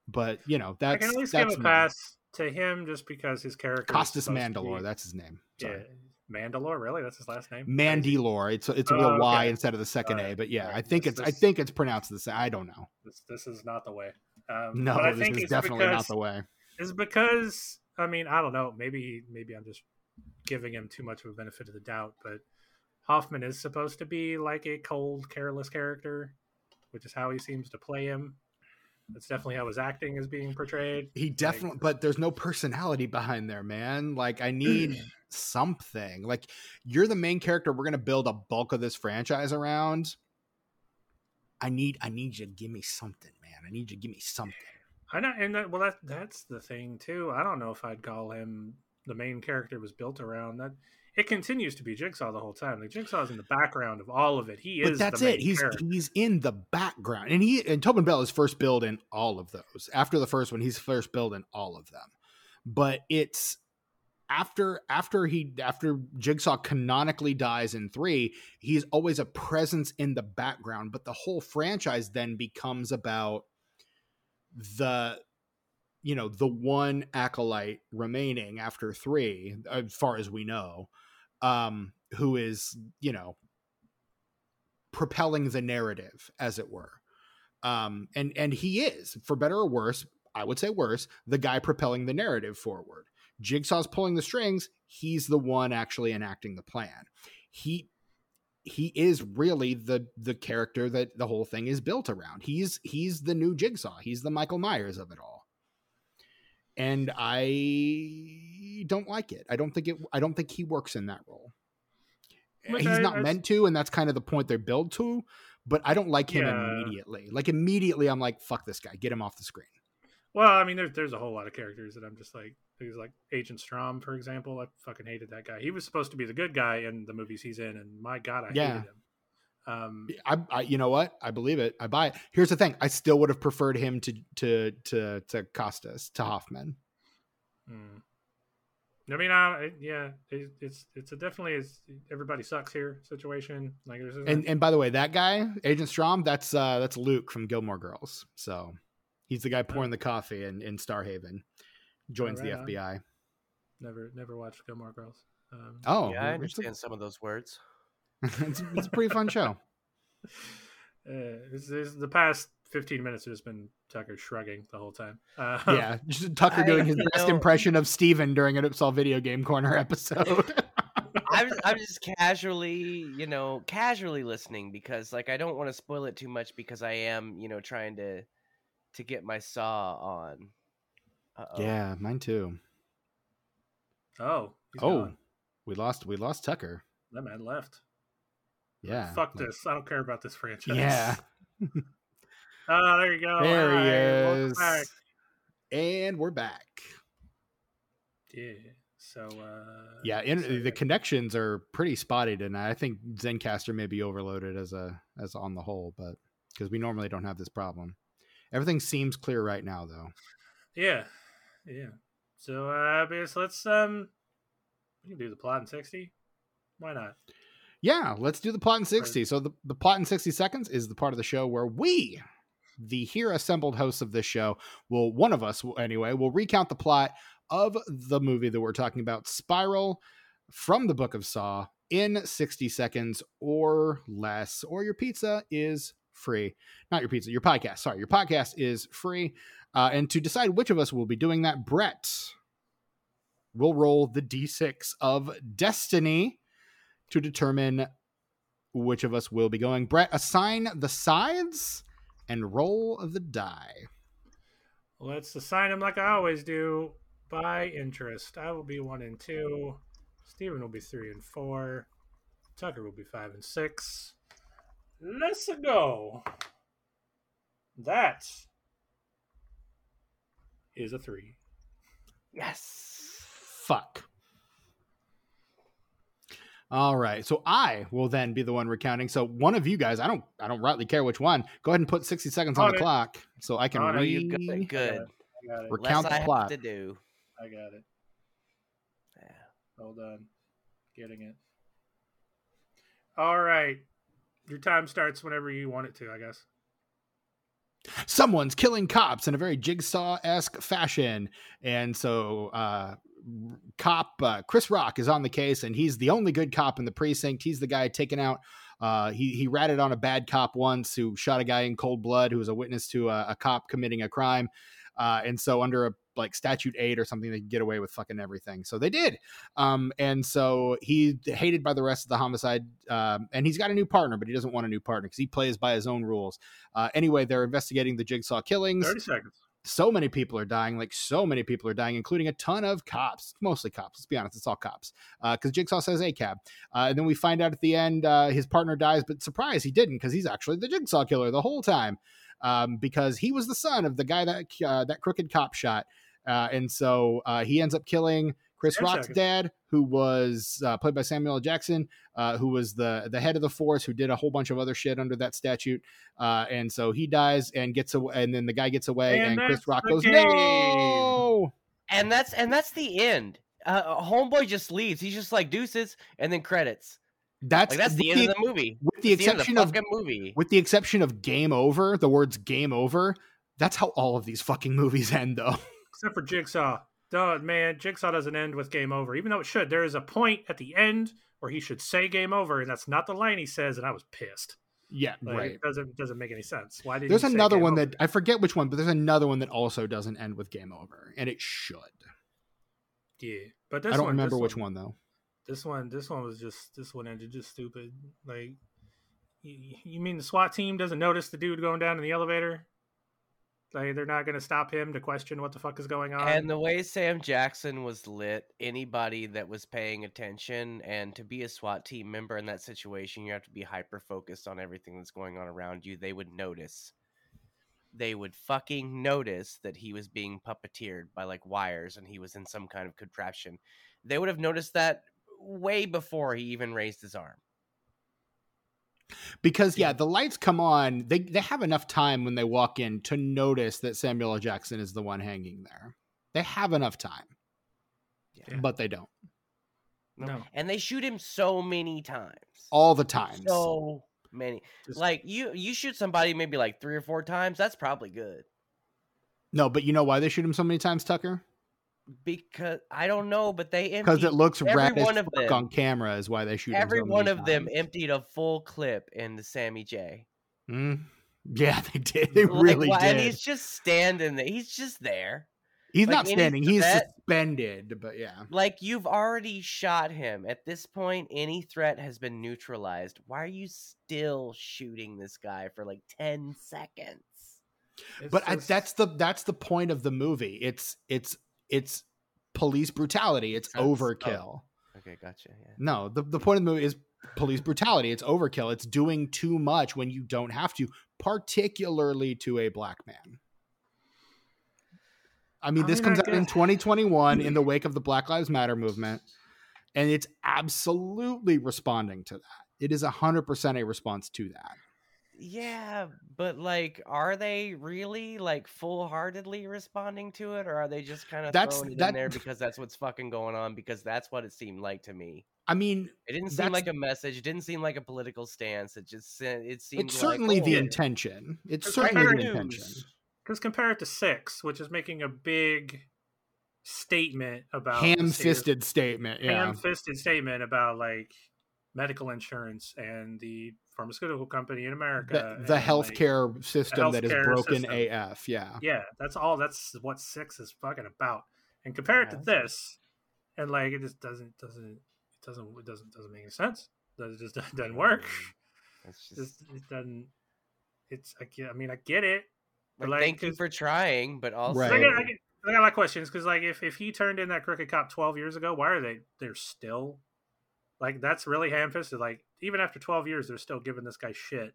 but you know that's I can at least that's give a pass to him just because his character Costas Mandylor. Be, that's his name. Sorry. Yeah, Mandalore. Really, that's his last name. Mandylor. It's a, it's a real oh, okay. Y instead of the second right. A. But yeah, right. I think this, it's this, I think it's pronounced the same. I don't know. This this is not the way. Um, no, this is definitely because, not the way. Is because I mean I don't know. Maybe maybe I'm just giving him too much of a benefit of the doubt, but Hoffman is supposed to be like a cold, careless character, which is how he seems to play him. That's definitely how his acting is being portrayed. He definitely, like, but there's no personality behind there, man. Like, I need something. Like, you're the main character. We're gonna build a bulk of this franchise around. I need, I need you to give me something, man. I need you to give me something. I know, and that, well, that that's the thing too. I don't know if I'd call him the main character was built around that it continues to be Jigsaw the whole time. Like Jigsaw's in the background of all of it. He but is. That's it. He's character. he's in the background, and he and Tobin Bell is first build in all of those. After the first one, he's first build in all of them. But it's after after he after Jigsaw canonically dies in three, he's always a presence in the background. But the whole franchise then becomes about the you know the one acolyte remaining after three as far as we know um who is you know propelling the narrative as it were. Um and and he is for better or worse i would say worse the guy propelling the narrative forward. Jigsaw's pulling the strings he's the one actually enacting the plan. He he is really the the character that the whole thing is built around. He's he's the new jigsaw. He's the michael myers of it all. And I don't like it. I don't think it. I don't think he works in that role. He's I, not I, meant to, and that's kind of the point they're built to. But I don't like him yeah. immediately. Like immediately, I'm like, "Fuck this guy! Get him off the screen." Well, I mean, there's there's a whole lot of characters that I'm just like, he's like Agent Strahm, for example. I fucking hated that guy. He was supposed to be the good guy in the movies he's in, and my god, I yeah. hated him. Um, I, I, you know what? I believe it. I buy it. Here's the thing: I still would have preferred him to to to to Costas to Hoffman. Hmm. I mean, I, yeah, it, it's it's a definitely is everybody sucks here situation. Like, there's and and by the way, that guy, Agent Strahm, that's uh that's Luke from Gilmore Girls. So he's the guy oh. pouring the coffee in in Stars Hollow. Joins right the FBI. Never never watched Gilmore Girls. Um, oh, yeah, I understand some of those words. it's, it's a pretty fun show. Uh, this, this, the past 15 minutes has been Tucker shrugging the whole time. Uh, yeah, just Tucker doing his best know. impression of Stephen during an Upsall Video Game Corner episode. I'm, I'm just casually, you know, casually listening because, like, I don't want to spoil it too much because I am, you know, trying to to get my saw on. Uh-oh. Yeah, mine too. Oh, oh, gone. we lost we lost Tucker. That man left. Yeah. Fuck this. I don't care about this franchise. Yeah. Oh, there you go. There Hi, he is. And we're back. Yeah. So uh Yeah, so, the connections are pretty spotty and I think Zencastr may be overloaded as a as on the whole, but because we normally don't have this problem. Everything seems clear right now, though. Yeah. Yeah. So uh let's um we can do the plot in sixty. Why not? Yeah, let's do the plot in 60. So the, the plot in 60 seconds is the part of the show where we, the here assembled hosts of this show, will one of us anyway, will recount the plot of the movie that we're talking about, Spiral from the Book of Saw in 60 seconds or less, or your pizza is free. Not your pizza, your podcast. Sorry, your podcast is free. Uh, and to decide which of us will be doing that, Brett will roll the d6 of destiny to determine which of us will be going. Brett, assign the sides and roll of the die. Let's assign them like I always do by interest. I will be one and two. Stephen will be three and four. Tucker will be five and six. Let's go. That is a three. Yes. Fuck. All right. So I will then be the one recounting. So one of you guys, I don't I don't rightly care which one. Go ahead and put 60 seconds on On the it. clock so I can On it. Read. you got it. Good. I got it. Recount Less the I plot. have to do. I got it. Yeah. Hold on. Getting it. All right. Your time starts whenever you want it to, I guess. someone's killing cops in a very jigsaw-esque fashion and so uh cop uh, chris rock is on the case and he's the only good cop in the precinct. He's the guy taking out. Uh he he ratted on a bad cop once who shot a guy in cold blood who was a witness to a, a cop committing a crime. Uh and so under a like statute 8 or something they could get away with fucking everything. So they did. Um and so he hated by the rest of the homicide um and he's got a new partner but he doesn't want a new partner because he plays by his own rules. Uh, anyway, they're investigating the jigsaw killings. 30 seconds. So many people are dying, like so many people are dying, including a ton of cops. Mostly cops. Let's be honest, it's all cops. Because Jigsaw says a cab, uh, and then we find out at the end uh, his partner dies, but surprise, he didn't because he's actually the Jigsaw killer the whole time. Um, because he was the son of the guy that uh, that crooked cop shot, uh, and so uh, he ends up killing Chris Ten Rock's seconds. dad, who was uh, played by Samuel L. Jackson, uh, who was the the head of the force, who did a whole bunch of other shit under that statute. Uh, and so he dies and gets away, and then the guy gets away, And and, Chris Rock goes, game. "No!" And that's and that's the end. Uh, homeboy just leaves. He's just like deuces, and then credits. That's Like that's the with end of the movie. with the It's the end of exception the of, movie. with the exception of game over. The words "game over." That's how all of these fucking movies end, though. Except for Jigsaw. Duh, man, Jigsaw doesn't end with game over, even though it should. There is a point at the end where he should say game over, and that's not the line he says, and I was pissed. Yeah, Like, right. It doesn't doesn't make any sense. Why did There's another one over? that I forget which one, but there's another one that also doesn't end with game over, and it should. Yeah, but this I don't one, remember which one though. This one, this one was just this one ended just stupid. Like, you, you mean the SWAT team doesn't notice the dude going down in the elevator? Like, they're not going to stop him to question what the fuck is going on. And the way Sam Jackson was lit, anybody that was paying attention, and to be a SWAT team member in that situation, you have to be hyper focused on everything that's going on around you. They would notice. They would fucking notice that he was being puppeteered by like wires and he was in some kind of contraption. They would have noticed that way before he even raised his arm. Because yeah, Yeah. the lights come on. They they have enough time when they walk in to notice that Samuel L. Jackson is the one hanging there. They have enough time, Yeah. but they don't no, And they shoot him so many times. all the times. So many. Just- Like you you shoot somebody maybe like 3 or 4 times, that's probably good. No, but you know why they shoot him so many times, Tucker? Because I don't know, but they Because it looks every as one of fuck them. on camera. Is why they shoot every so one many of them emptied a full clip into Sammy J. Mm. Yeah, they did. They Like, really why- did. And He's, he's just standing there. He's just there. like not standing. He's threat- suspended. But yeah, Like you've already shot him. At this point, any threat has been neutralized. Why are you still shooting this guy for like 10 seconds? it's but I, that's the that's the point of the movie. It's it's it's police brutality. It's That's- oh. overkill. Okay, gotcha. Yeah. No, the, the point of the movie is police brutality. It's overkill. It's doing too much when you don't have to, particularly to a black man. I mean, I this mean, comes I out in 2021 in the wake of the Black Lives Matter movement, and it's absolutely responding to that. It is 100% a response to that. Yeah, but like, are they really like full heartedly responding to it, or are they just kind of That's- throwing it that- in there because that's what's fucking going on? Because that's what it seemed like to me. I mean, It didn't seem like a message. It didn't seem like a political stance. It just se- it seemed it's like, certainly the oh, intention. It's It's certainly the there. intention. Because compare it to Six, which is making a big statement about the state of- Ham-fisted statement. Yeah. ham-fisted statement about like medical insurance and the pharmaceutical company in America. the, the and, like, healthcare system that is healthcare broken system. AF. Yeah. yeah, that's all. That's what Six is fucking about. And compare it to this, and like it just doesn't doesn't it doesn't it doesn't doesn't make any sense. It just doesn't work. It's It just just it doesn't. It's I get. I mean, I get it. but, like, like, thank you for trying, but also Right. I got, I, get, I got a lot of questions because, like, if, if he turned in that crooked cop twelve years ago, why are they they're still like that's really ham fisted? Like, even after twelve years, they're still giving this guy shit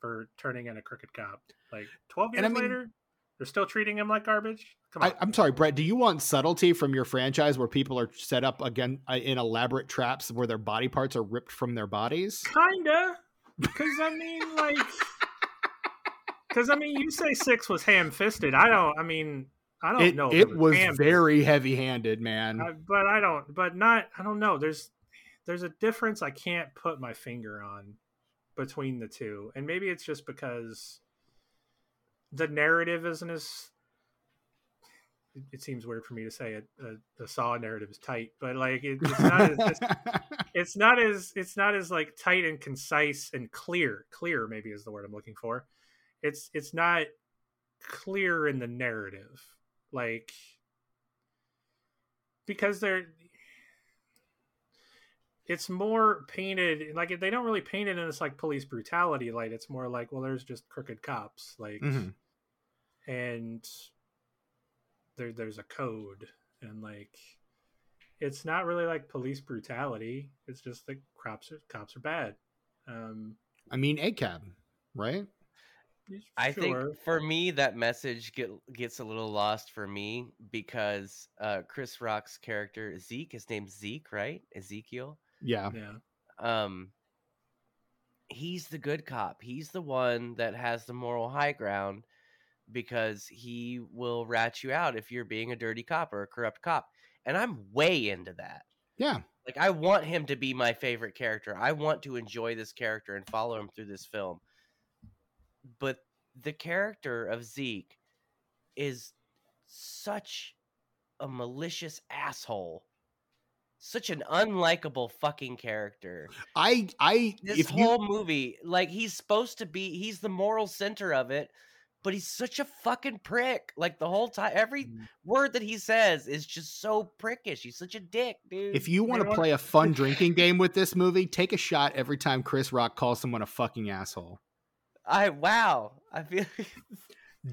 for turning in a crooked cop. Like twelve years I mean- later, they're still treating him like garbage. Come on, I, I'm sorry, Brett. Do you want subtlety from your franchise where people are set up again uh, in elaborate traps where their body parts are ripped from their bodies? kinda. Because I mean, like, because I mean, you say six was ham fisted. I don't. I mean, I don't It, know. it was ham-fisted. very heavy-handed, man. I, but I don't. But not. I don't know. There's there's a difference I can't put my finger on between the two, and maybe it's just because the narrative isn't as. it- seems weird for me to say it. Uh, the Saw narrative is tight, but like it, it's not as it's, it's not as it's not as like tight and concise and clear. Clear maybe is the word I'm looking for. It's it's not clear in the narrative, like because they're it's more painted like they don't really paint it in this like police brutality light it's more like well there's just crooked cops like Mhm. and there there's a code and like it's not really like police brutality it's just like cops are cops are bad um I mean, ACAB, right? I think for me that message get, gets a little lost for me because uh, Chris Rock's character Zeke, his name's Zeke, right? Ezekiel. Yeah. yeah Um, he's the good cop. He's the one that has the moral high ground because he will rat you out if you're being a dirty cop or a corrupt cop. And I'm way into that. Yeah. Like I want him to be my favorite character. I want to enjoy this character and follow him through this film. But the character of Zeke is such a malicious asshole. Such an unlikable fucking character. I, I, This if you, whole movie, like he's supposed to be he's the moral center of it, but he's such a fucking prick. Like the whole time every Mm. word that he says is just so prickish. He's such a dick, dude. if you want to play a fun drinking game with this movie, take a shot every time Chris Rock calls someone a fucking asshole. I wow. I feel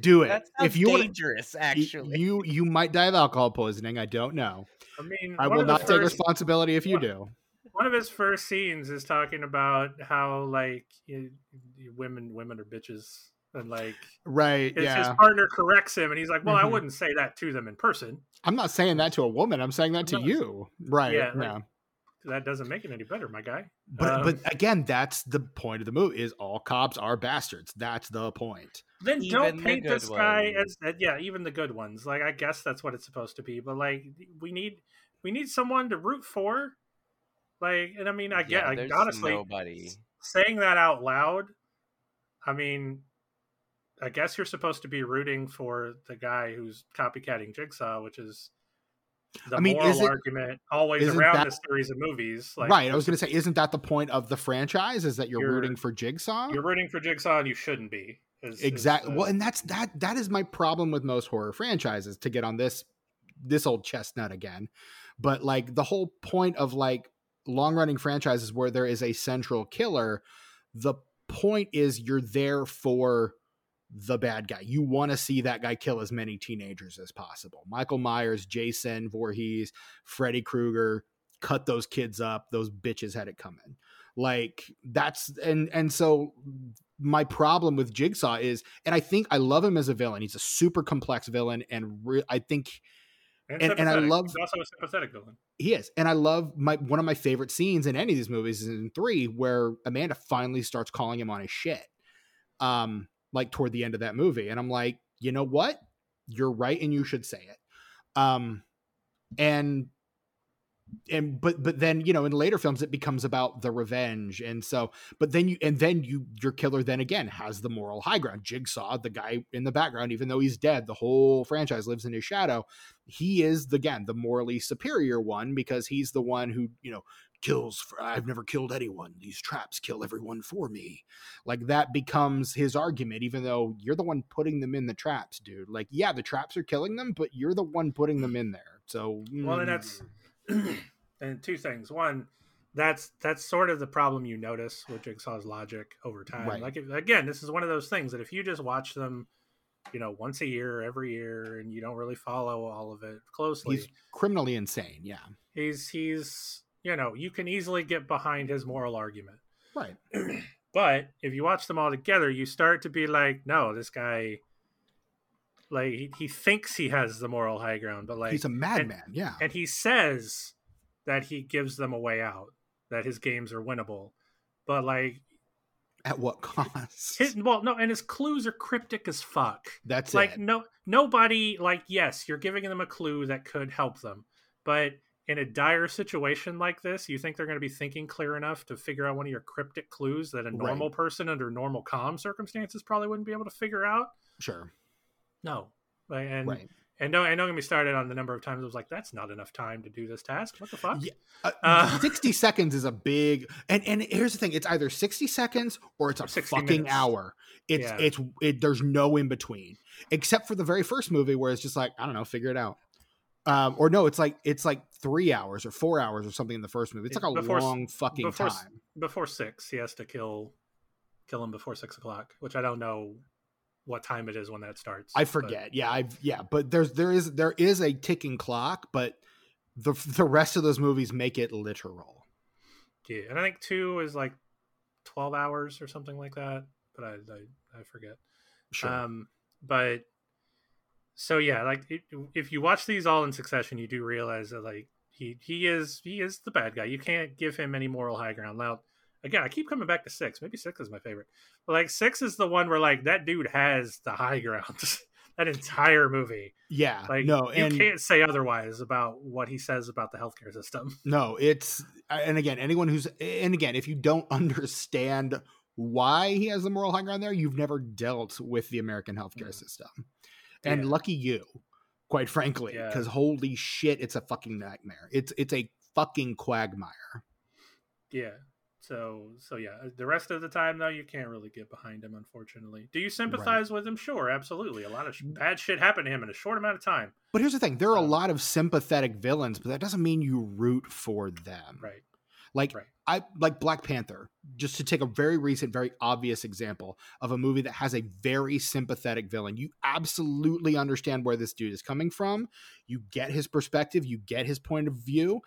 Do it. that if you wanna- dangerous, actually. you you might die of alcohol poisoning. I don't know. i mean I will of the not take responsibility if you one- do. one of his first scenes is talking about how like you, you- women women are bitches and like Right? his, his partner corrects him and he's like well i Mhm. wouldn't say that to them in person I'm not saying that to a woman. I'm saying that to No. you. Right? Yeah, Yeah. like- that doesn't make it any better my guy But Um, but again, that's the point of the movie: is all cops are bastards. That's the point. then Even don't the paint good this guy as uh, yeah even the good ones like i guess that's what it's supposed to be but like we need we need someone to root for like and i mean i get Yeah, like, honestly nobody. saying that out loud i mean i guess you're supposed to be rooting for the guy who's copycatting jigsaw which is the I mean, moral is it- argument always around that- this series of movies like right. I was going to say, isn't that the point of the franchise? Is that you're, You're- rooting for Jigsaw? you're rooting for jigsaw and you shouldn't be is- is, exactly. uh, well, and that's that. That is my problem with most horror franchises. To get on this this old chestnut again, but like the whole point of like long running franchises where there is a central killer, the point is you're there for the bad guy. You want to see that guy kill as many teenagers as possible. Michael Myers, Jason Voorhees, Freddy Krueger, cut those kids up. Those bitches had it coming. Like that's and and so my problem with Jigsaw is, and I think I love him as a villain. He's a super complex villain, and re- I think, And, And- and I love- He's also a sympathetic villain. he is. And I love my one of my favorite scenes in any of these movies is in three, where Amanda finally starts calling him on his shit. Um, like toward the end of that movie. And I'm like, you know what? You're right, and you should say it. Um, and and but but then you know in later films it becomes about the revenge and so but then you and then you your killer then again has the moral high ground jigsaw the guy in the background even though he's dead the whole franchise lives in his shadow he is the, again the morally superior one because he's the one who you know kills for, i've never killed anyone these traps kill everyone for me like that becomes his argument even though you're the one putting them in the traps dude like yeah the traps are killing them but you're the one putting them in there so Well, and that's mm. and two things. One, that's that's sort of the problem you notice with Jigsaw's logic over time. Right. Like if, again, this is one of those things that if you just watch them, you know, once a year, every year, and you don't really follow all of it closely, he's criminally insane yeah he's he's you know you can easily get behind his moral argument. right. But if you watch them all together, you start to be like, no, this guy. Like he, he thinks he has the moral high ground, but like he's a madman yeah. and he says that he gives them a way out that his games are winnable. But like at what cost? his, well no and his clues are cryptic as fuck. That's like it. no nobody like yes you're giving them a clue that could help them but in a dire situation like this you think they're going to be thinking clear enough to figure out one of your cryptic clues that a Right. normal person under normal calm circumstances probably wouldn't be able to figure out sure no and right and don't and don't get me started on the number of times I was like, that's not enough time to do this task. What the fuck? Yeah. Uh, Uh, 60 seconds is a big and and here's the thing it's either 60 seconds or it's Or a 60 fucking minutes. hour it's Yeah. it's it, there's no in between except for the very first movie where it's just like i don't know figure it out um or no it's like it's like three hours or four hours or something in the first movie it's like a Before long fucking before time Before six, he has to kill kill him before six o'clock, which I don't know what time it is when that starts. i but- forget yeah I've yeah but there's there is there is a ticking clock but the the rest of those movies make it literal yeah, and I think two is like twelve hours or something like that, but I I, I forget. sure Um, but so yeah, like it, if you watch these all in succession, you do realize that like he he is he is the bad guy. You can't give him any moral high ground. Now, again, I keep coming back to six. Maybe six is my favorite. But like six is the one where like that dude has the high ground. that entire movie, yeah like no you can't say otherwise about what he says about the healthcare system. No, it's and again, anyone who's and again, if you don't understand why he has the moral high ground there, you've never dealt with the American healthcare Mm. system. And Yeah. lucky you, quite frankly, Yeah. because holy shit, it's a fucking nightmare. It's it's a fucking quagmire. Yeah. So so yeah, uh, the rest of the time though, you can't really get behind him, unfortunately. Do you sympathize with him? Sure, absolutely. A lot of sh- bad shit happened to him in a short amount of time. But here's the thing: there are a lot of sympathetic villains, but that doesn't mean you root for them. Right. Like Right. I like Black Panther, just to take a very recent, very obvious example of a movie that has a very sympathetic villain. You absolutely understand where this dude is coming from. You get his perspective, you get his point of view.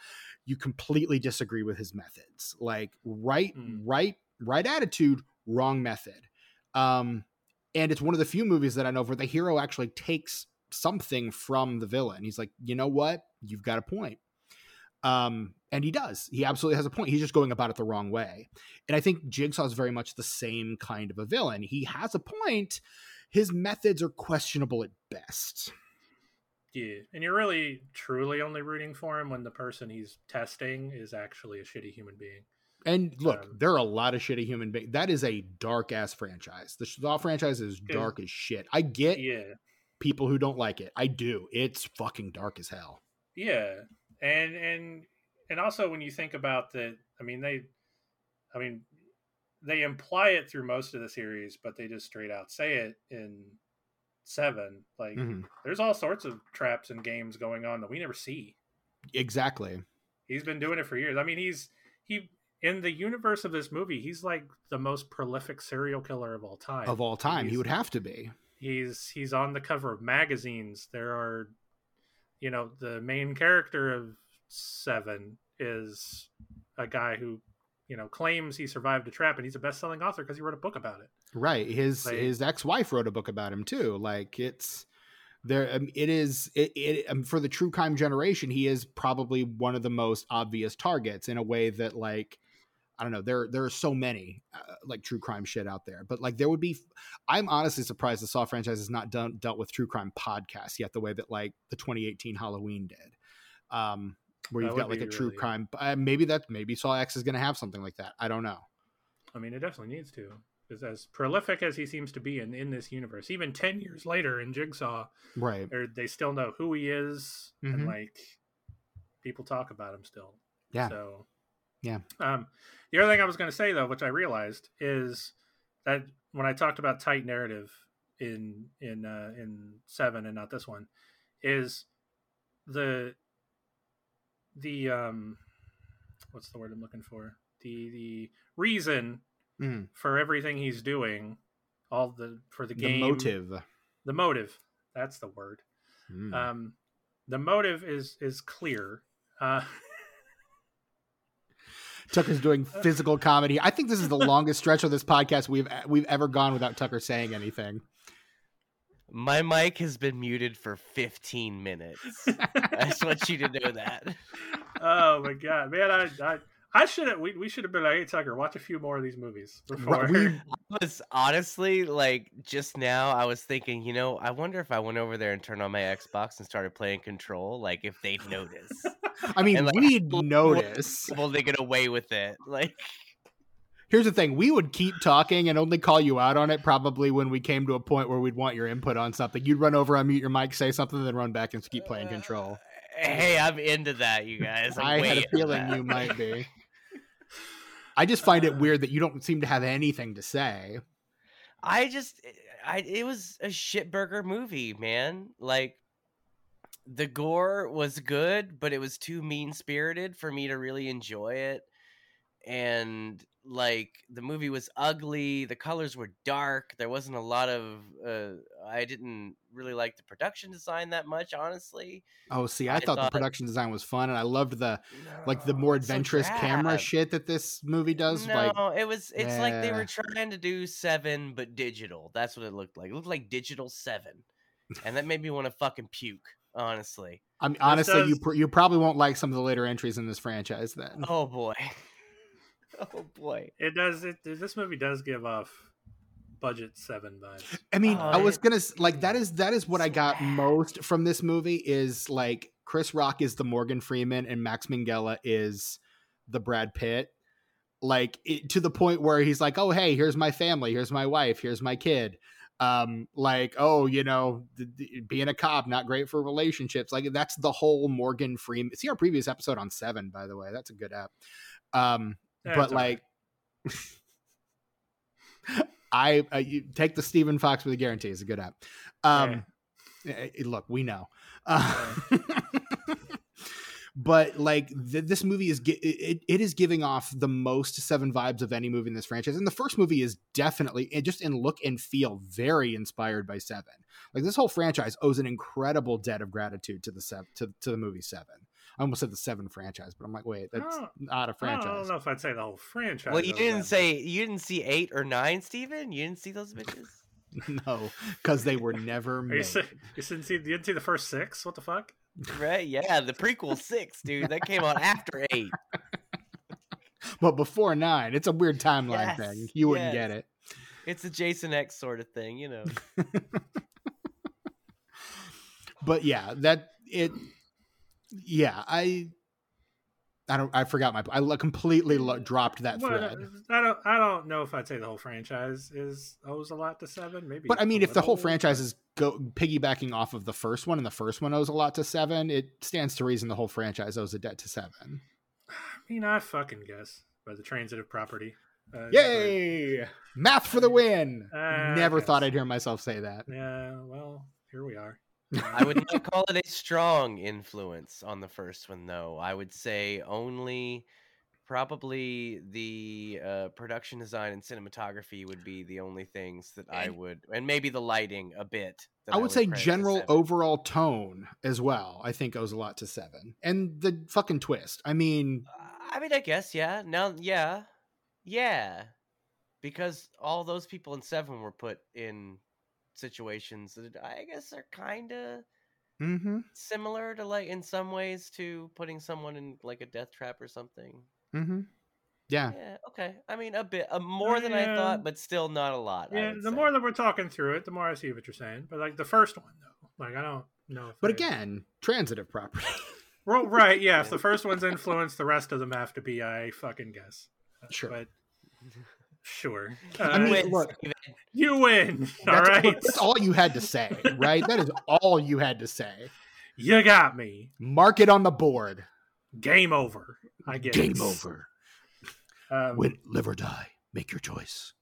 You completely disagree with his methods. Like right, Mm. right, right attitude, wrong method. Um, and it's one of the few movies that I know where the hero actually takes something from the villain. He's like, you know what? You've got a point. Um, and he does. He absolutely has a point. He's just going about it the wrong way. And I think Jigsaw is very much the same kind of a villain. He has a point. His methods are questionable at best. Yeah. And you're really truly only rooting for him when the person he's testing is actually a shitty human being. And look, Um, there are a lot of shitty human beings. That is a dark ass franchise. The Saw franchise is dark as shit. I get Yeah. people who don't like it. I do. It's fucking dark as hell. Yeah. And and and also when you think about that, I mean they I mean they imply it through most of the series, but they just straight out say it in seven. Like Mhm. there's all sorts of traps and games going on that we never see. Exactly. He's been doing it for years. I mean, he's he in the universe of this movie, he's like the most prolific serial killer of all time. Of all time, he would have to be. He's he's on the cover of magazines. There are you know, the main character of Seven is a guy who you know claims he survived a trap, and he's a best-selling author because he wrote a book about it. Right. His like, his ex wife wrote a book about him too. Like it's there. Um, it is it, it um, for the true crime generation. He is probably one of the most obvious targets in a way that like I don't know. There there are so many uh, like true crime shit out there, but like there would be. I'm honestly surprised the Saw franchise has not done dealt with true crime podcasts yet, the way that like the 2018 Halloween did. Um, where you've got like a true really... crime. Uh, maybe that maybe Saw X is going to have something like that. I don't know. I mean, it definitely needs to because as prolific as he seems to be in in this universe, even ten years later in Jigsaw, right? They still know who he is, mm-hmm. and like people talk about him still. Yeah. So yeah. Um, the other thing I was going to say though, which I realized, is that when I talked about tight narrative in in uh, in seven and not this one, is the the um what's the word I'm looking for the the reason mm. for everything he's doing, all the for the game the motive, the motive. That's the word. Mm. Um, the motive is is clear. Uh, Tucker's doing physical comedy. I think this is the longest stretch of this podcast we've we've ever gone without Tucker saying anything. My mic has been muted for 15 minutes. I just want you to know that. Oh my god, man! I I, I should have. We, we should have been like, hey Tucker, watch a few more of these movies before. We, I was honestly like just now. I was thinking, you know, I wonder if I went over there and turned on my Xbox and started playing Control, like if they'd notice. I mean, and, like, we'd notice. Well, they get away with it, like. Here's the thing: we would keep talking and only call you out on it probably when we came to a point where we'd want your input on something. You'd run over, unmute your mic, say something, then run back and keep playing Control. Uh, hey, I'm into that, you guys. I'm had a feeling you might be. I just find it weird that you don't seem to have anything to say. I just, I it was a shitburger movie, man. Like the gore was good, but it was too mean spirited for me to really enjoy it. And like the movie was ugly the colors were dark there wasn't a lot of uh, i didn't really like the production design that much honestly. Oh see i, I thought, thought, the production design was fun and i loved the no, like the more adventurous so camera shit that this movie does no like, it was it's like they were trying to do seven but digital that's what it looked like it looked like digital seven and that made me want to fucking puke honestly. I mean honestly does... you pr- you probably won't like some of the later entries in this franchise then. Oh boy oh boy, it does. It this movie does give off budget seven vibes. I mean, I was gonna like that is that is what I got most from this movie is like Chris Rock is the Morgan Freeman and Max Minghella is the Brad Pitt. Like it, to the point where he's like, "Oh, hey, here's my family, here's my wife, here's my kid." Um, like, oh, you know, being a cop not great for relationships. Like that's the whole Morgan Freeman. See our previous episode on Seven, by the way. That's a good app. Um, but like, I uh, you take the Stephen Fox with a guarantee is a good app. Um, yeah. look, we know. Uh, but like th- this movie is ge- it, it is giving off the most seven vibes of any movie in this franchise and the first movie is definitely just in look and feel very inspired by seven like this whole franchise owes an incredible debt of gratitude to the seven to, to the movie seven I almost said the seven franchise, but I'm like, wait, that's oh, not a franchise. I don't know if I'd say the whole franchise. Well, you didn't say you didn't see eight or nine, Stephen? You didn't see those bitches? no, because they were never made. You, see, you didn't see you didn't see the first six? What the fuck? Right? Yeah, the prequel six, dude. That came out after eight. but before nine, it's a weird timeline yes, thing. You wouldn't yes. get it. It's a Jason X sort of thing, you know. but yeah, that it yeah, I I don't. I forgot my. I completely lo- dropped that thread. I don't. I don't know if I'd say the whole franchise is owes a lot to seven. Maybe, but I mean, if the whole franchise is go piggybacking off of the first one, and the first one owes a lot to seven, it stands to reason the whole franchise owes a debt to seven. I mean, I fucking guess by the transitive property. Uh, Yay! But, Math for the win. Uh, Never thought I'd hear myself say that. Yeah. Well, here we are. I would not call it a strong influence on the first one, though. I would say only probably the uh, production design and cinematography would be the only things that I would, and maybe the lighting a bit. I would, I would say general overall tone as well. I think owes a lot to Seven, and the fucking twist. I mean, I mean, I guess yeah. Now, yeah, Yeah, because all those people in Seven were put in situations that I guess are kind of Mm-hmm. similar to like in some ways to putting someone in like a death trap or something. Mm-hmm. Yeah. Yeah, okay. I mean, a bit uh, more than I thought, but still not a lot. Yeah, the say. more that we're talking through it, the more I see what you're saying. But like the first one though, like I don't know. If But I- again, transitive property. well, right? Yeah, if the first one's influenced, the rest of them have to be. I fucking guess. Sure. But sure. I mean, Win, look, Stephen. you win. All That's, right. that's all you had to say, right? That is all you had to say. You got me. Mark it on the board. Game over. I guess. Game over. Um, Win, live or die. Make your choice.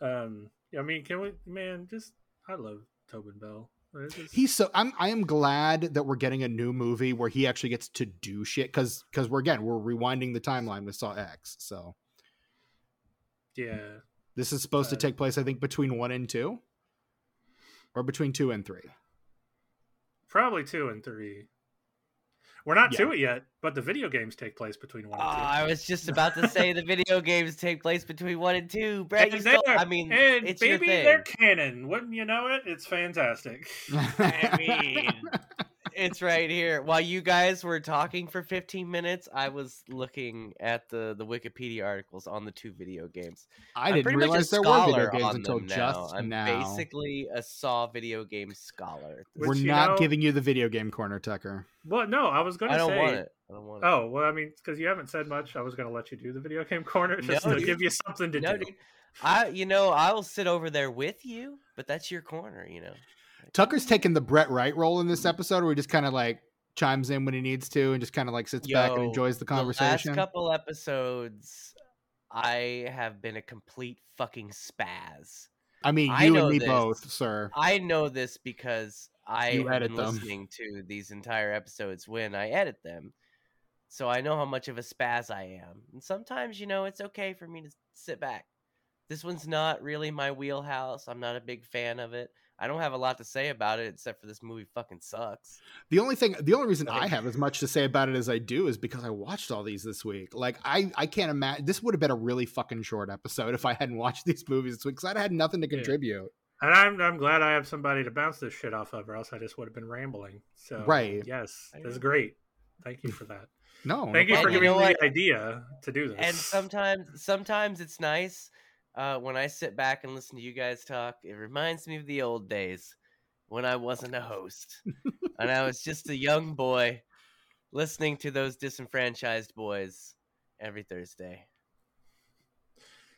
um, I mean, can we, man? Just I love Tobin Bell. Just- He's so I'm I am glad that we're getting a new movie where he actually gets to do shit because because we're again we're rewinding the timeline with Saw X. So yeah. this is supposed to Uh, take place, I think, between one and two. Or between two and three. Probably two and three. We're not Yeah. to it yet, but the video games take place between one and two. I was just about to say the video games take place between one and two. Brett, you And still, they're- I mean, and it's baby, your thing. they're canon. Wouldn't you know it? It's fantastic. I mean, it's right here. While you guys were talking for 15 minutes, I was looking at the the Wikipedia articles on the two video games. I I'm didn't pretty much a realize there were video games until them now. I'm now. basically a Saw video game scholar. Which, We're not know- giving you the video game corner, Tucker. well, no, I was going I to don't say. want it. I don't want it. Oh well, I mean, because you haven't said much, I was going to let you do the video game corner just No, to dude. give you something to no, do. dude. I, you know, I'll sit over there with you, but that's your corner, you know. Tucker's taking the Brett Wright role in this episode where he just kind of like chimes in when he needs to and just kind of like sits back and enjoys the The last couple episodes, I have been a complete fucking spaz. I mean, I you and me this. both, sir. I know this because I You edit been them. listening to these entire episodes when I edit them. So I know how much of a spaz I am. And sometimes, you know, it's okay for me to sit back. This one's not really my wheelhouse. I'm not a big fan of it. I don't have a lot to say about it except for this movie fucking sucks. The only thing, the only reason I have as much to say about it as I do is because I watched all these this week. Like, I, I can't imagine this would have been a really fucking short episode if I hadn't watched these movies this week because I'd had nothing to Yeah. contribute. And I'm I'm glad I have somebody to bounce this shit off of, or else I just would have been rambling. So Right. yes, I that's great. Thank you for that. No, no Thank you for And you giving know me what? the idea to do this. And sometimes sometimes it's nice uh, when I sit back and listen to you guys talk. It reminds me of the old days when I wasn't a host and I was just a young boy listening to those disenfranchised boys every Thursday.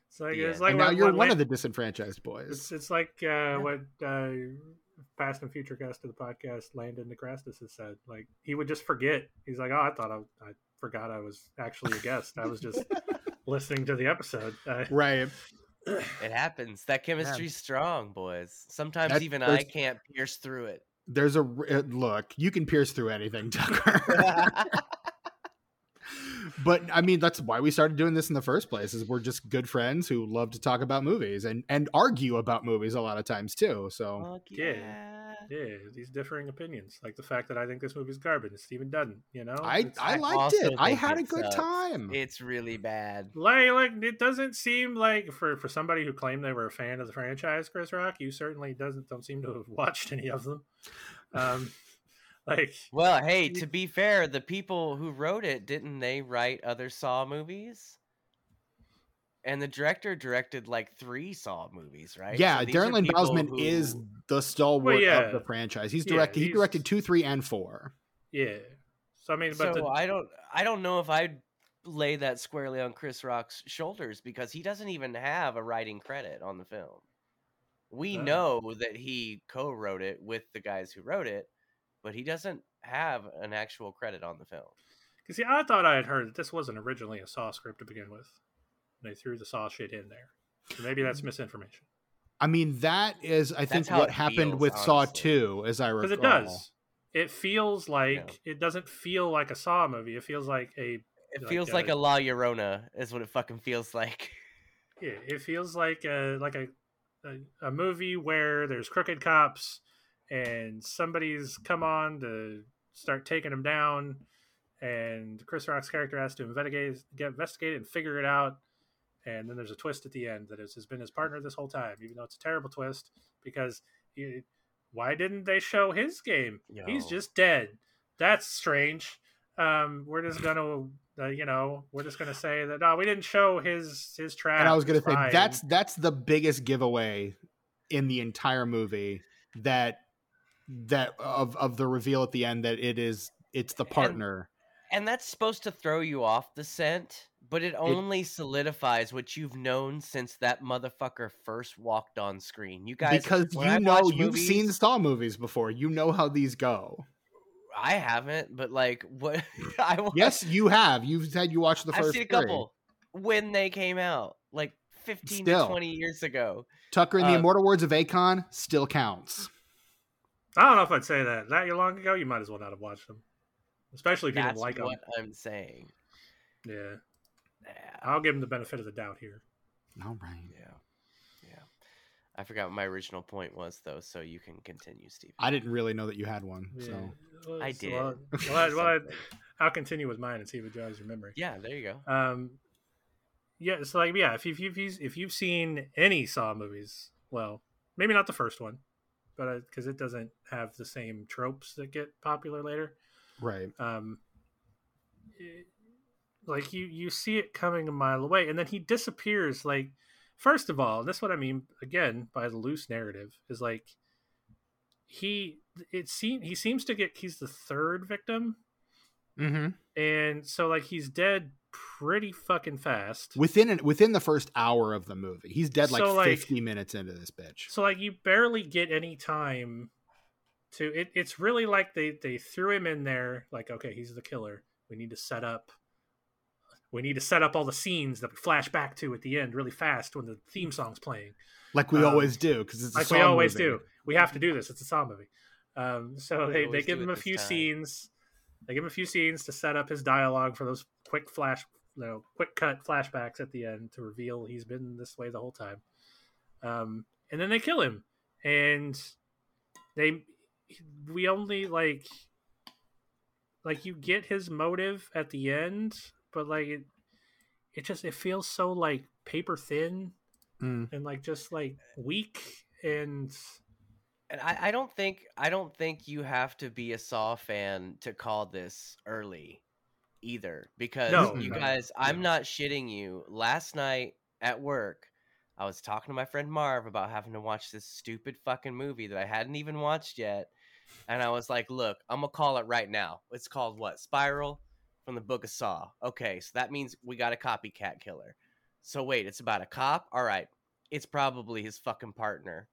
it's like Yeah. it's like and now what- you're what one Lan- of the disenfranchised boys. It's it's like uh, what uh, past and future guest of the podcast, Landon Negrastis, has said. Like he would just forget. He's like, "Oh, I thought I, I forgot I was actually a guest. I was just listening to the episode." Uh, right. It happens. That chemistry's strong, boys. Sometimes That- even I can't pierce through it. There's a uh, look. You can pierce through anything, Tucker. but I mean, that's why we started doing this in the first place. Is we're just good friends who love to talk about movies and and argue about movies a lot of times too. So Fuck Yeah. yeah. yeah, these differing opinions, like the fact that I think this movie's garbage, and Stephen doesn't. You know, I It's- I I liked also it. I think had a good sucks. time. It's really bad. like like it doesn't seem like for for somebody who claimed they were a fan of the franchise, Chris Rock, you certainly doesn't don't seem to have watched any of them. Um, like Well, hey, to be fair, the people who wrote it didn't they write other Saw movies? And the director directed like three Saw movies, right? Yeah, So Darren Lynn people Bousman who- is the stalwart yeah. of the franchise. He's Yeah, directed. he directed two, three, and four. yeah. So I mean, So but the, I don't, I don't know if I'd lay that squarely on Chris Rock's shoulders because he doesn't even have a writing credit on the film. We Oh. know that he co-wrote it with the guys who wrote it, but he doesn't have an actual credit on the film. Cause see, I thought I had heard that this wasn't originally a Saw script to begin with. They threw the Saw shit in there. So maybe that's misinformation. I mean, that is, I think, what happened feels, with Saw. Two, as I recall. Because it does. It feels like it doesn't feel like a Saw movie. It feels like a It Like, feels like uh, a La Llorona, is what it fucking feels like. yeah. It feels like a like a a, a movie where there's crooked cops and somebody's come on to start taking him down, and Chris Rock's character has to investigate get investigate it and figure it out. and then there's a twist at the end that has been his partner this whole time, even though it's a terrible twist because he, why didn't they show his game? Yo. He's just dead. That's strange. Um, we're just gonna, uh, you know, we're just gonna say that no, we didn't show his his track. And I was gonna say that's that's the biggest giveaway in the entire movie that that of of the reveal at the end that it is it's the partner. And, and that's supposed to throw you off the scent but it only it, solidifies what you've known since that motherfucker first walked on screen. You guys, because you I know you've seen Saw movies before. You know how these go. I haven't, but like what? I yes, you have. You've said you watched the first. I've seen a couple when they came out, like fifteen still, to twenty years ago. Tucker in the uh, immortal words of Akon still counts. I don't know if I'd say that. That long ago, you might as well not have watched them, especially if you didn't like them. What I'm saying. Yeah. I'll give him the benefit of the doubt here. All right. Yeah. Yeah. I forgot what my original point was, though, so you can continue, Steve. I didn't really know that you had one. Yeah. So well, I did. Well, well, well I, will continue with mine and see if it jogs your memory. Yeah, there you go. Um, yeah, it's so like yeah, if you've, if you've if you've seen any Saw movies, well, maybe not the first one, but because it doesn't have the same tropes that get popular later, right? Um, it, like you you see it coming a mile away, and then he disappears. Like first of all, that's what I mean again by the loose narrative is like he it seems he seems to get he's the third victim, mm-hmm. and so like he's dead pretty fucking fast within an, within the first hour of the movie. He's dead like, so, like 50 minutes into this bitch. So like you barely get any time to it. It's really like they they threw him in there like okay he's the killer. We need to set up we need to set up all the scenes that we flash back to at the end really fast when the theme song's playing like we um, always do because it's like we always movie. do we have to do this it's a saw movie um, so they, they give him a few time. scenes they give him a few scenes to set up his dialogue for those quick flash you know quick cut flashbacks at the end to reveal he's been this way the whole time um, and then they kill him and they we only like like you get his motive at the end but like it, it just it feels so like paper thin mm. and like just like weak and and I, I don't think I don't think you have to be a Saw fan to call this early either because no, you no, guys no. I'm not shitting you. Last night at work, I was talking to my friend Marv about having to watch this stupid fucking movie that I hadn't even watched yet. And I was like, look, I'm gonna call it right now. It's called what? Spiral? from the book of Saw. Okay, so that means we got a copycat killer. So wait, it's about a cop? All right. It's probably his fucking partner.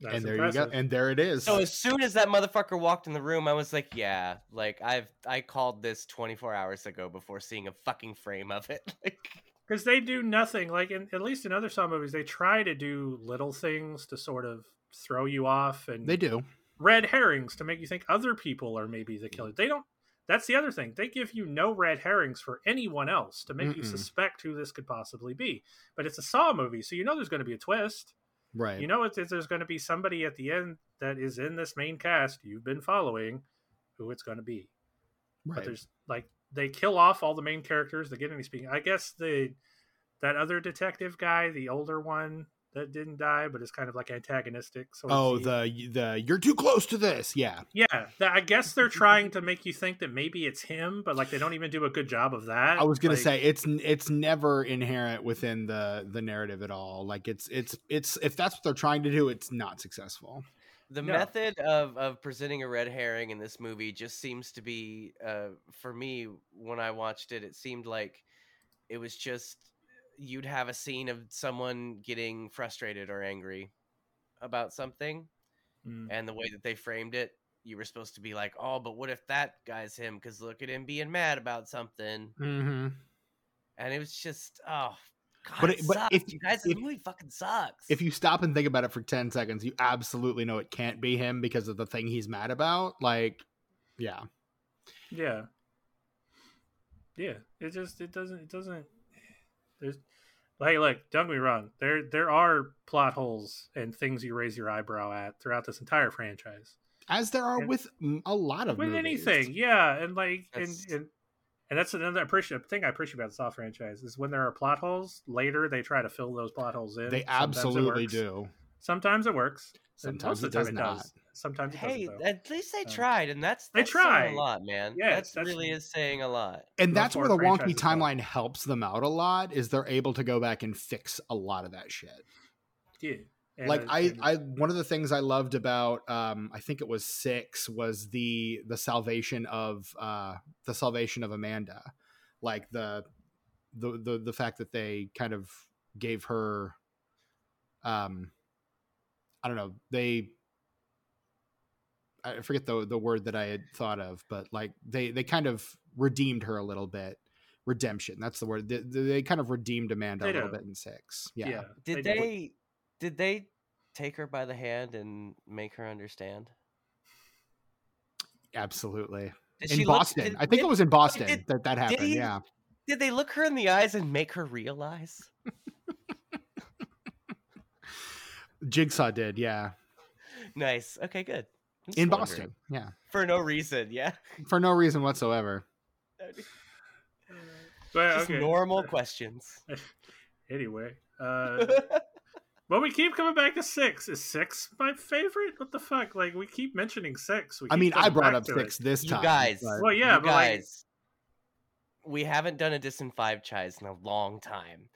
That's and there impressive. you go. And there it is. So as soon as that motherfucker walked in the room, I was like, yeah, like I've I called this 24 hours ago before seeing a fucking frame of it. because they do nothing like in, at least in other Saw movies, they try to do little things to sort of throw you off and they do red herrings to make you think other people are maybe the killer. They don't. That's the other thing. They give you no red herrings for anyone else to make Mm-mm. you suspect who this could possibly be. But it's a Saw movie, so you know there's going to be a twist. Right. You know it's, it's, there's going to be somebody at the end that is in this main cast you've been following, who it's going to be. Right. But there's like they kill off all the main characters. They get any speaking. I guess the that other detective guy, the older one, that didn't die, but is kind of like antagonistic. Sort oh, of the the you're too close to this. Yeah, yeah. The, I guess they're trying to make you think that maybe it's him, but like they don't even do a good job of that. I was gonna like, say it's it's never inherent within the the narrative at all. Like it's it's it's if that's what they're trying to do, it's not successful. The no. method of of presenting a red herring in this movie just seems to be, uh, for me, when I watched it, it seemed like it was just you'd have a scene of someone getting frustrated or angry about something mm. and the way that they framed it you were supposed to be like oh but what if that guy's him because look at him being mad about something mm-hmm. and it was just oh God, but, it, but sucks. if you guys, if, the movie fucking sucks. If you stop and think about it for ten seconds, you absolutely know it can't be him because of the thing he's mad about. Like, yeah, yeah, yeah. It just it doesn't it doesn't. There's like look don't get me wrong there there are plot holes and things you raise your eyebrow at throughout this entire franchise as there are and with a lot of with movies. anything yeah and like and, and And that's another appreciate thing I appreciate about the Saw franchise is when there are plot holes. Later, they try to fill those plot holes in. They Sometimes absolutely works. do. Sometimes it works. and Sometimes most of the it time does it not. does. Sometimes it Hey, doesn't. though. at least they Um, tried, and that's they that's saying tried. a lot, man. Yes, that that's- really is saying a lot. And Much that's where the more wonky franchises go. timeline helps them out a lot. Is they're able to go back and fix a lot of that shit. yeah. And like I, I one of the things I loved about um I think it was six was the the salvation of uh the salvation of Amanda. Like the the the the fact that they kind of gave her um I don't know, they I forget the the word that I had thought of, but like they they kind of redeemed her a little bit. Redemption, that's the word. They, they kind of redeemed Amanda a little bit in six. yeah. Yeah. Did do. they, did they take her by the hand and make her understand? Absolutely. Did in she look- Boston. did- I think did- it was in Boston did- that that happened. he- Yeah. Did they look her in the eyes and make her realize? Jigsaw did. Yeah. Nice. Okay, good. I'm In wondering. Boston. Yeah. for no reason. Yeah, For no reason whatsoever. But, just okay. normal questions. Anyway, uh, but we keep coming back to six. Is six my favorite? What the fuck? Like we keep mentioning six. We I mean, I brought up six it. this You time. guys- but- Well, yeah, you but like, guys, we haven't done a Dis and Five Chais in a long time,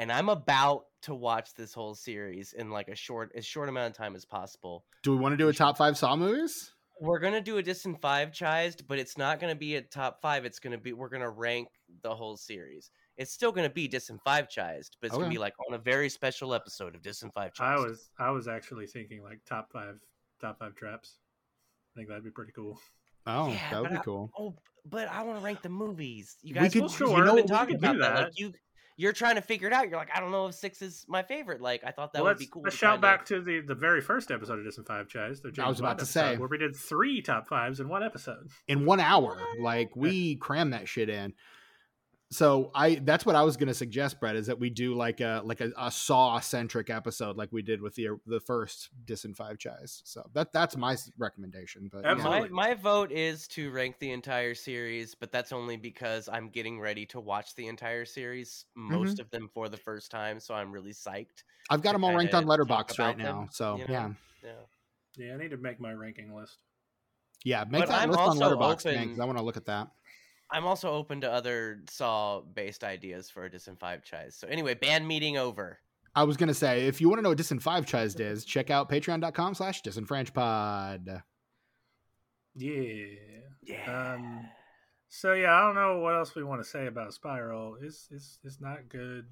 and I'm about to watch this whole series in like a short, as short amount of time as possible. do we want to do a top five Saw movies? We're gonna do a Dis and Five Chais, but it's not gonna be a top five. It's gonna be we're gonna rank the whole series. It's still gonna be Dis and Five Chais, but it's Okay. gonna be like on a very special episode of Dis and Five Chais. I was I was actually thinking like top five top five traps. I think that'd be pretty cool. Oh, Yeah, that would but be I- cool. Oh, but I want to rank the movies. You We guys, could- we've sure, been we talking could do about that. that. Like you, you're trying to figure it out. You're like, I don't know if six is my favorite. Like I thought that well, would let's, be cool. let's shout kinda- back to the, the very first episode of Distant Five Chais. I was about Bond to episode, say. where we did three top fives in one episode. In one hour. Like we crammed that shit in. So I that's what I was gonna suggest, Brett, is that we do like a like a, a Saw centric episode like we did with the the first Dis and Five Chais. So that that's my recommendation. But yeah. My, my vote is to rank the entire series, but that's only because I'm getting ready to watch the entire series, most Mm-hmm. of them for the first time. So I'm really psyched. I've got them all ranked on Letterboxd right about now. So you know? yeah. Yeah. Yeah, I need to make my ranking list. Yeah, make But that I'm list on Letterboxd, man, 'cause I want to look at that. I'm also open to other Saw based ideas for a Dis and Five Chais. So anyway, band meeting over. I was gonna say, if you want to know what Dis and Five Chized is, check out patreon.com slash disenfranchpod. Yeah. Yeah. Um, So yeah, I don't know what else we want to say about Spiral. It's it's it's not good.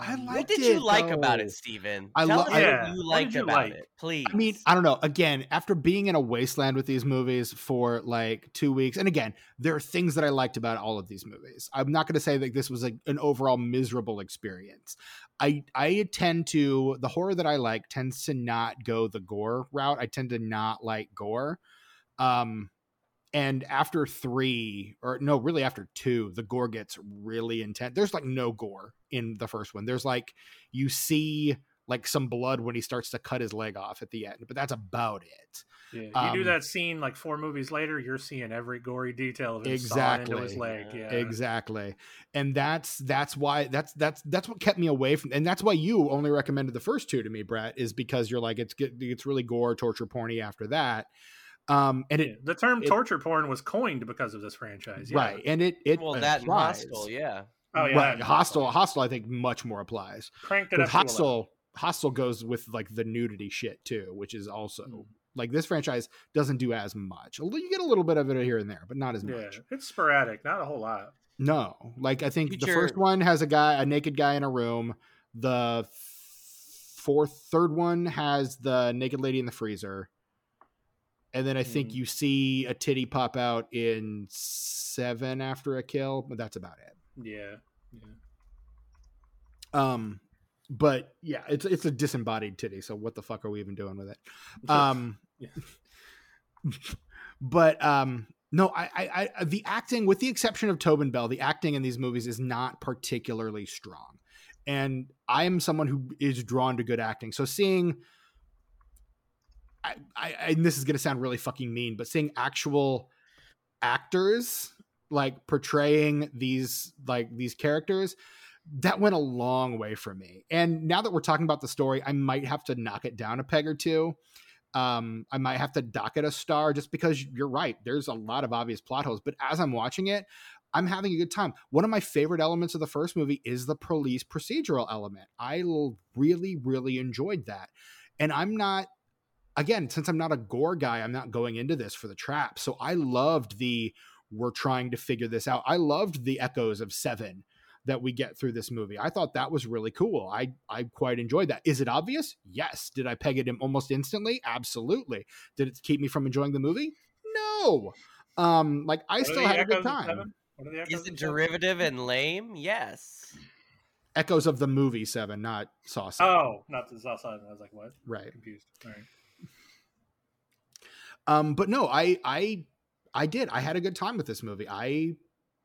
I Um, like what did it, you like about it, Stephen? I Tell lo- us Yeah, what you liked did you about like? it, please. I mean, I don't know. Again, after being in a wasteland with these movies for like two weeks, and again, there are things that I liked about all of these movies. I'm not going to say that this was a, an overall miserable experience. I I tend to the horror that I like tends to not go the gore route. I tend to not like gore. Um, and after three, or no, really after two, the gore gets really intense. There's like no gore in the first one. There's like you see like some blood when he starts to cut his leg off at the end, but that's about it. yeah, you um, do that scene like four movies later, you're seeing every gory detail of him sawing into his Exactly. leg. Yeah. Yeah, Exactly. And that's that's why that's that's that's what kept me away from and that's why you only recommended the first two to me, Brett, is because you're like it's it's really gore torture porny after that. Um and Yeah, it the term it- torture porn was coined because of this franchise. Yeah. right and it it well, that applies. Hostel, yeah. Oh yeah, right. that- Hostel Hostel I think much more applies. Cranked it up. Hostel Hostel goes with like the nudity shit too, which is also Mm. like this franchise doesn't do as much. Although You get a little bit of it here and there, but not as Yeah, much. it's sporadic, not a whole lot. No, like I think the first one has a guy, a naked guy in a room. The fourth, third one has the naked lady in the freezer, and then I think Mm. you see a titty pop out in seven after a kill, but that's about it. Yeah, yeah. Um, but yeah, it's it's a disembodied titty. So what the fuck are we even doing with it? Um, Yeah. but um, no, I, I, I, the acting, with the exception of Tobin Bell, the acting in these movies is not particularly strong, and I am someone who is drawn to good acting. So seeing, I, I, and this is gonna sound really fucking mean, but seeing actual actors like portraying these like these characters that went a long way for me. And now that we're talking about the story i might have to knock it down a peg or two. Um i might have to dock it a star just because you're right there's a lot of obvious plot holes but as i'm watching it i'm having a good time. One of my favorite elements of the first movie is the police procedural element. I really really enjoyed that. And i'm not again since i'm not a gore guy i'm not going into this for the trap so i loved the we're trying to figure this out. I loved the echoes of Seven that we get through this movie. I thought that was really cool. I I quite enjoyed that. Is it obvious? Yes. Did I peg it in almost instantly? Absolutely. Did it keep me from enjoying the movie? No. Um, like I still had a good time. Is it derivative and lame? Yes. Echoes of the movie Seven, not Saw Seven. Oh, not the Saw Seven. I was like, what? Right. confused. All right. Um, but no, I I I did. I had a good time with this movie. I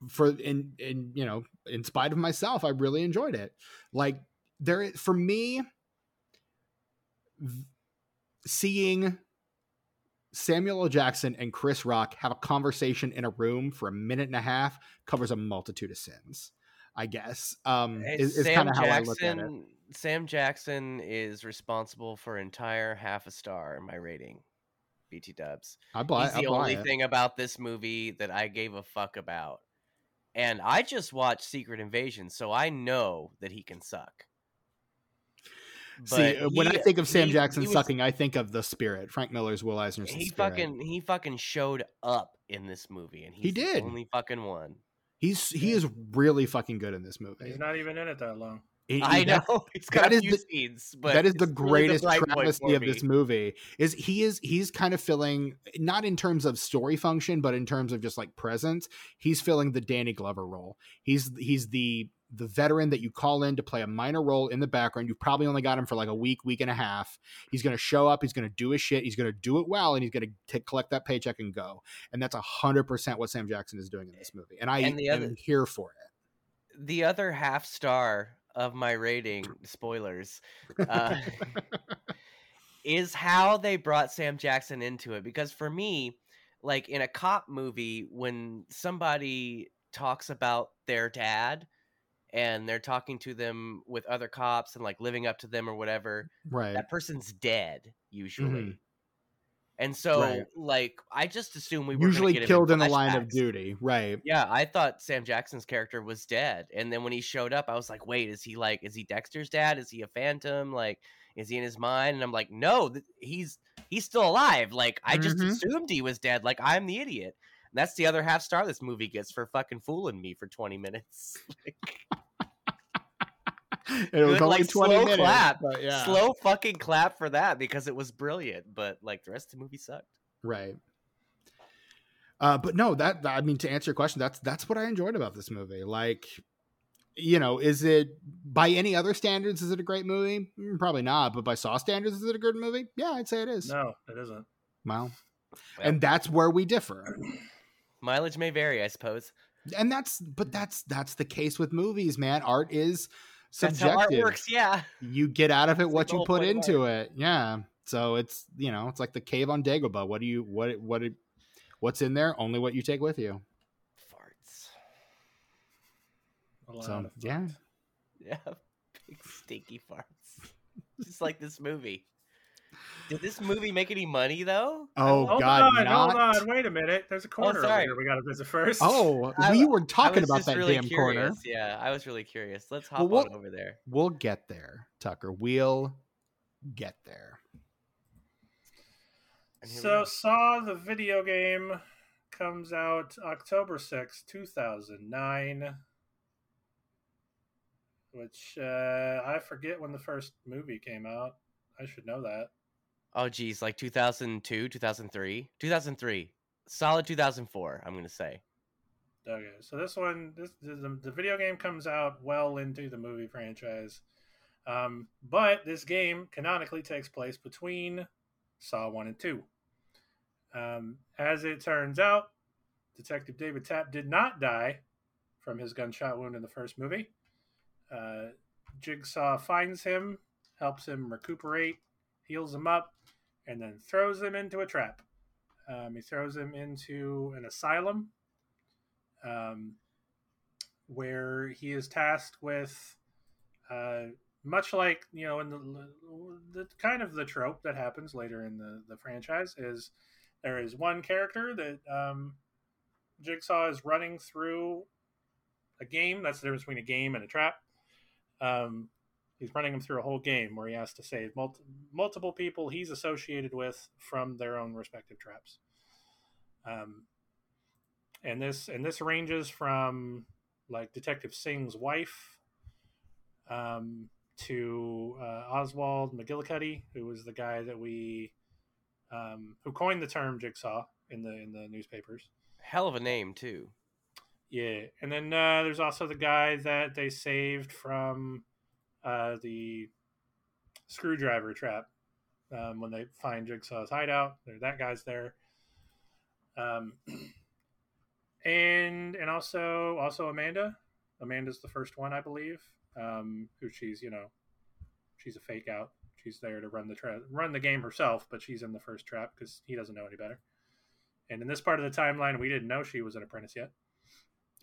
for in in you know, in spite of myself, I really enjoyed it. Like there for me seeing Samuel L. Jackson and Chris Rock have a conversation in a room for a minute and a half covers a multitude of sins. I guess um, is, is kind of how I look at it. Sam Jackson is responsible for entire half a star in my rating. BT Dubs. I buy. He's the I only it. thing about this movie that I gave a fuck about, and I just watched Secret Invasion, so I know that he can suck. But See, uh, when I think of Sam he, Jackson he was, sucking, I think of the Spirit, Frank Miller's Will Eisner's. He spirit. fucking he fucking showed up in this movie, and he did only fucking one. He's he is really fucking good in this movie. He's not even in it that long. It, I know he's got that is the, scenes, but that is the greatest really the travesty of this movie. Is he is he's kind of filling not in terms of story function, but in terms of just like presence. He's filling the Danny Glover role. He's he's the the veteran that you call in to play a minor role in the background. You've probably only got him for like a week, week and a half. He's going to show up. He's going to do his shit. He's going to do it well, and he's going to collect that paycheck and go. And that's a hundred percent what Sam Jackson is doing in this eh, movie. And I and the am other, here for it. The other half star of my rating, spoilers, uh, is how they brought Sam Jackson into it. Because for me, like in a cop movie, when somebody talks about their dad and they're talking to them with other cops and like living up to them or whatever, right? That person's dead usually. Mm-hmm. And so, right. like, I just assumed we were usually killed in, in the line of duty, right? Yeah, I thought Sam Jackson's character was dead, and then when he showed up, I was like, "Wait, is he like, is he Dexter's dad? Is he a phantom? Like, is he in his mind?" And I'm like, "No, th- he's he's still alive. Like, I just mm-hmm. assumed he was dead. Like, I'm the idiot." And that's the other half star this movie gets for fucking fooling me for 20 minutes. it was only like, 20 slow minutes. Clap. Yeah. Slow fucking clap for that because it was brilliant, but like the rest of the movie sucked. Right. Uh, but no, that I mean to answer your question, that's that's what I enjoyed about this movie. Like, you know, is it by any other standards? Is it a great movie? Mm, probably not. But by Saw standards, is it a good movie? Yeah, I'd say it is. No, it isn't. Well, well and that's where we differ. Mileage may vary, I suppose. And that's but that's that's the case with movies, man. Art is subjective. works, yeah. You get out of it what you put into it. Yeah. So it's you know it's like the cave on Dagobah. What do you what what what's in there? Only what you take with you. Farts. So yeah, yeah, big stinky farts. Just like this movie. Did this movie make any money though? Oh hold God! On, not... Hold on, wait a minute. There's a corner oh, over here. We got to visit first. Oh, I, we were talking about that really damn curious. corner. Yeah, I was really curious. Let's hop well, we'll, on over there. We'll get there, Tucker. We'll get there. So, Saw the video game comes out October sixth, two 2009. Which uh, I forget when the first movie came out. I should know that. Oh geez, like 2002, 2003, 2003, solid 2004. I'm gonna say. Okay, so this one, this the, the video game comes out well into the movie franchise, um, but this game canonically takes place between Saw one and two. Um, as it turns out, Detective David Tapp did not die from his gunshot wound in the first movie. Uh, Jigsaw finds him, helps him recuperate, heals him up, and then throws him into a trap. Um, he throws him into an asylum. um, where he is tasked with, uh, much like you know, in the, the kind of the trope that happens later in the the franchise is there is one character that um, Jigsaw is running through a game. That's the difference between a game and a trap. Um, he's running him through a whole game where he has to save multi- multiple people he's associated with from their own respective traps. Um, and this and this ranges from like Detective Sing's wife um, to uh, Oswald McGillicuddy, who was the guy that we um, who coined the term jigsaw in the in the newspapers. Hell of a name too. Yeah, and then uh, there's also the guy that they saved from uh, the screwdriver trap um, when they find Jigsaw's hideout. There, that guy's there. Um, and and also also Amanda. Amanda's the first one, I believe. Um, who she's you know, she's a fake out. She's there to run the tra- run the game herself, but she's in the first trap because he doesn't know any better. And in this part of the timeline, we didn't know she was an apprentice yet.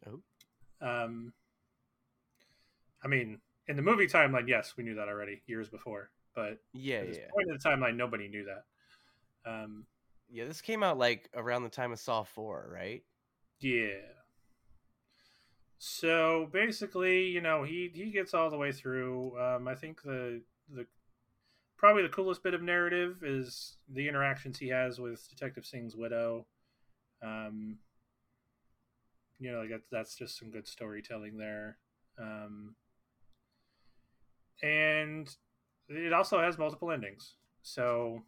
Oh. Um, I mean, in the movie timeline, yes, we knew that already years before. But Yeah, at this yeah. point in the timeline, nobody knew that. Um, Yeah, this came out like around the time of Saw 4, right? Yeah. So basically, you know, he he gets all the way through. Um, I think the the probably the coolest bit of narrative is the interactions he has with Detective Sing's widow. Um, you know, like that's that's just some good storytelling there. Um, and it also has multiple endings. So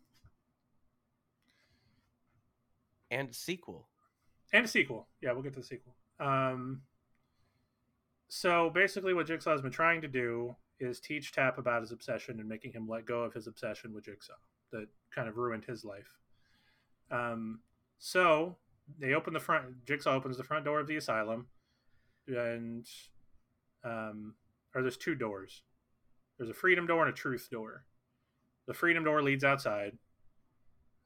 And sequel. and a sequel. Yeah, we'll get to the sequel. Um, so basically, what Jigsaw has been trying to do is teach Tapp about his obsession and making him let go of his obsession with Jigsaw that kind of ruined his life. Um, so they open the front. Jigsaw opens the front door of the asylum, and um, or there's two doors. There's a freedom door and a truth door. The freedom door leads outside.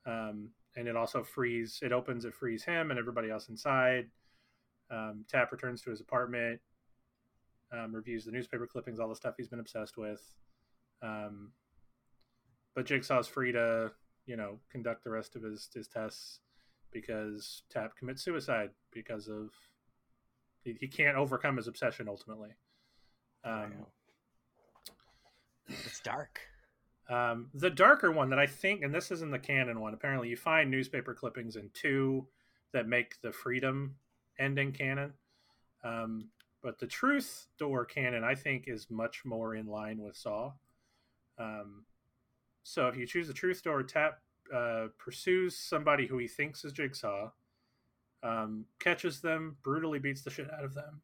Um, and it also frees it opens it frees him and everybody else inside um, Tapp returns to his apartment um, reviews the newspaper clippings all the stuff he's been obsessed with um, but jigsaw's free to you know conduct the rest of his, his tests because Tapp commits suicide because of he, he can't overcome his obsession ultimately um, Wow. Dark. Um, the darker one that I think, and this isn't the canon one. Apparently, you find newspaper clippings in two that make the freedom ending canon. Um, but the truth door canon, I think, is much more in line with Saw. Um, so if you choose the truth door, Tapp uh, pursues somebody who he thinks is Jigsaw, um, catches them, brutally beats the shit out of them,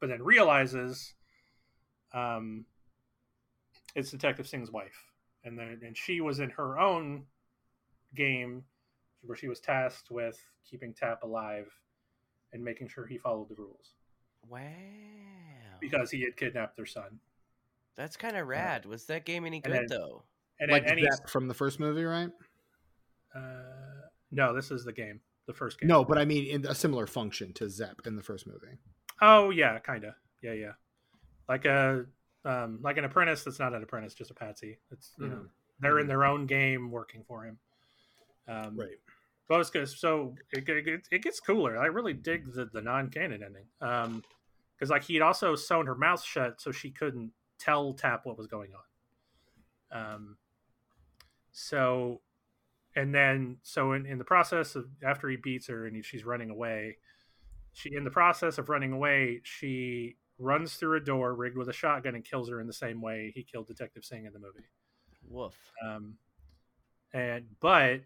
but then realizes um, it's Detective Sing's wife, and then and she was in her own game where she was tasked with keeping Tapp alive and making sure he followed the rules Wow. because he had kidnapped their son. That's kind of rad. Was that game any and good then- though? And like then any that from the first movie, right? uh, no, this is the game, the first game. No, but I mean in a similar function to Zep in the first movie. Oh yeah, kind of. Yeah, yeah. Like a um, like an apprentice that's not an apprentice, just a patsy. It's you know Mhm. they're in their own game working for him. Um, Right. Good. So it, it, it gets cooler. I really dig the, the non canon ending. Um, because like he'd also sewn her mouth shut so she couldn't tell Tapp what was going on. Um. So, and then so in, in the process of after he beats her and he, she's running away, she in the process of running away she runs through a door rigged with a shotgun and kills her in the same way he killed Detective Sing in the movie. Woof. Um, and but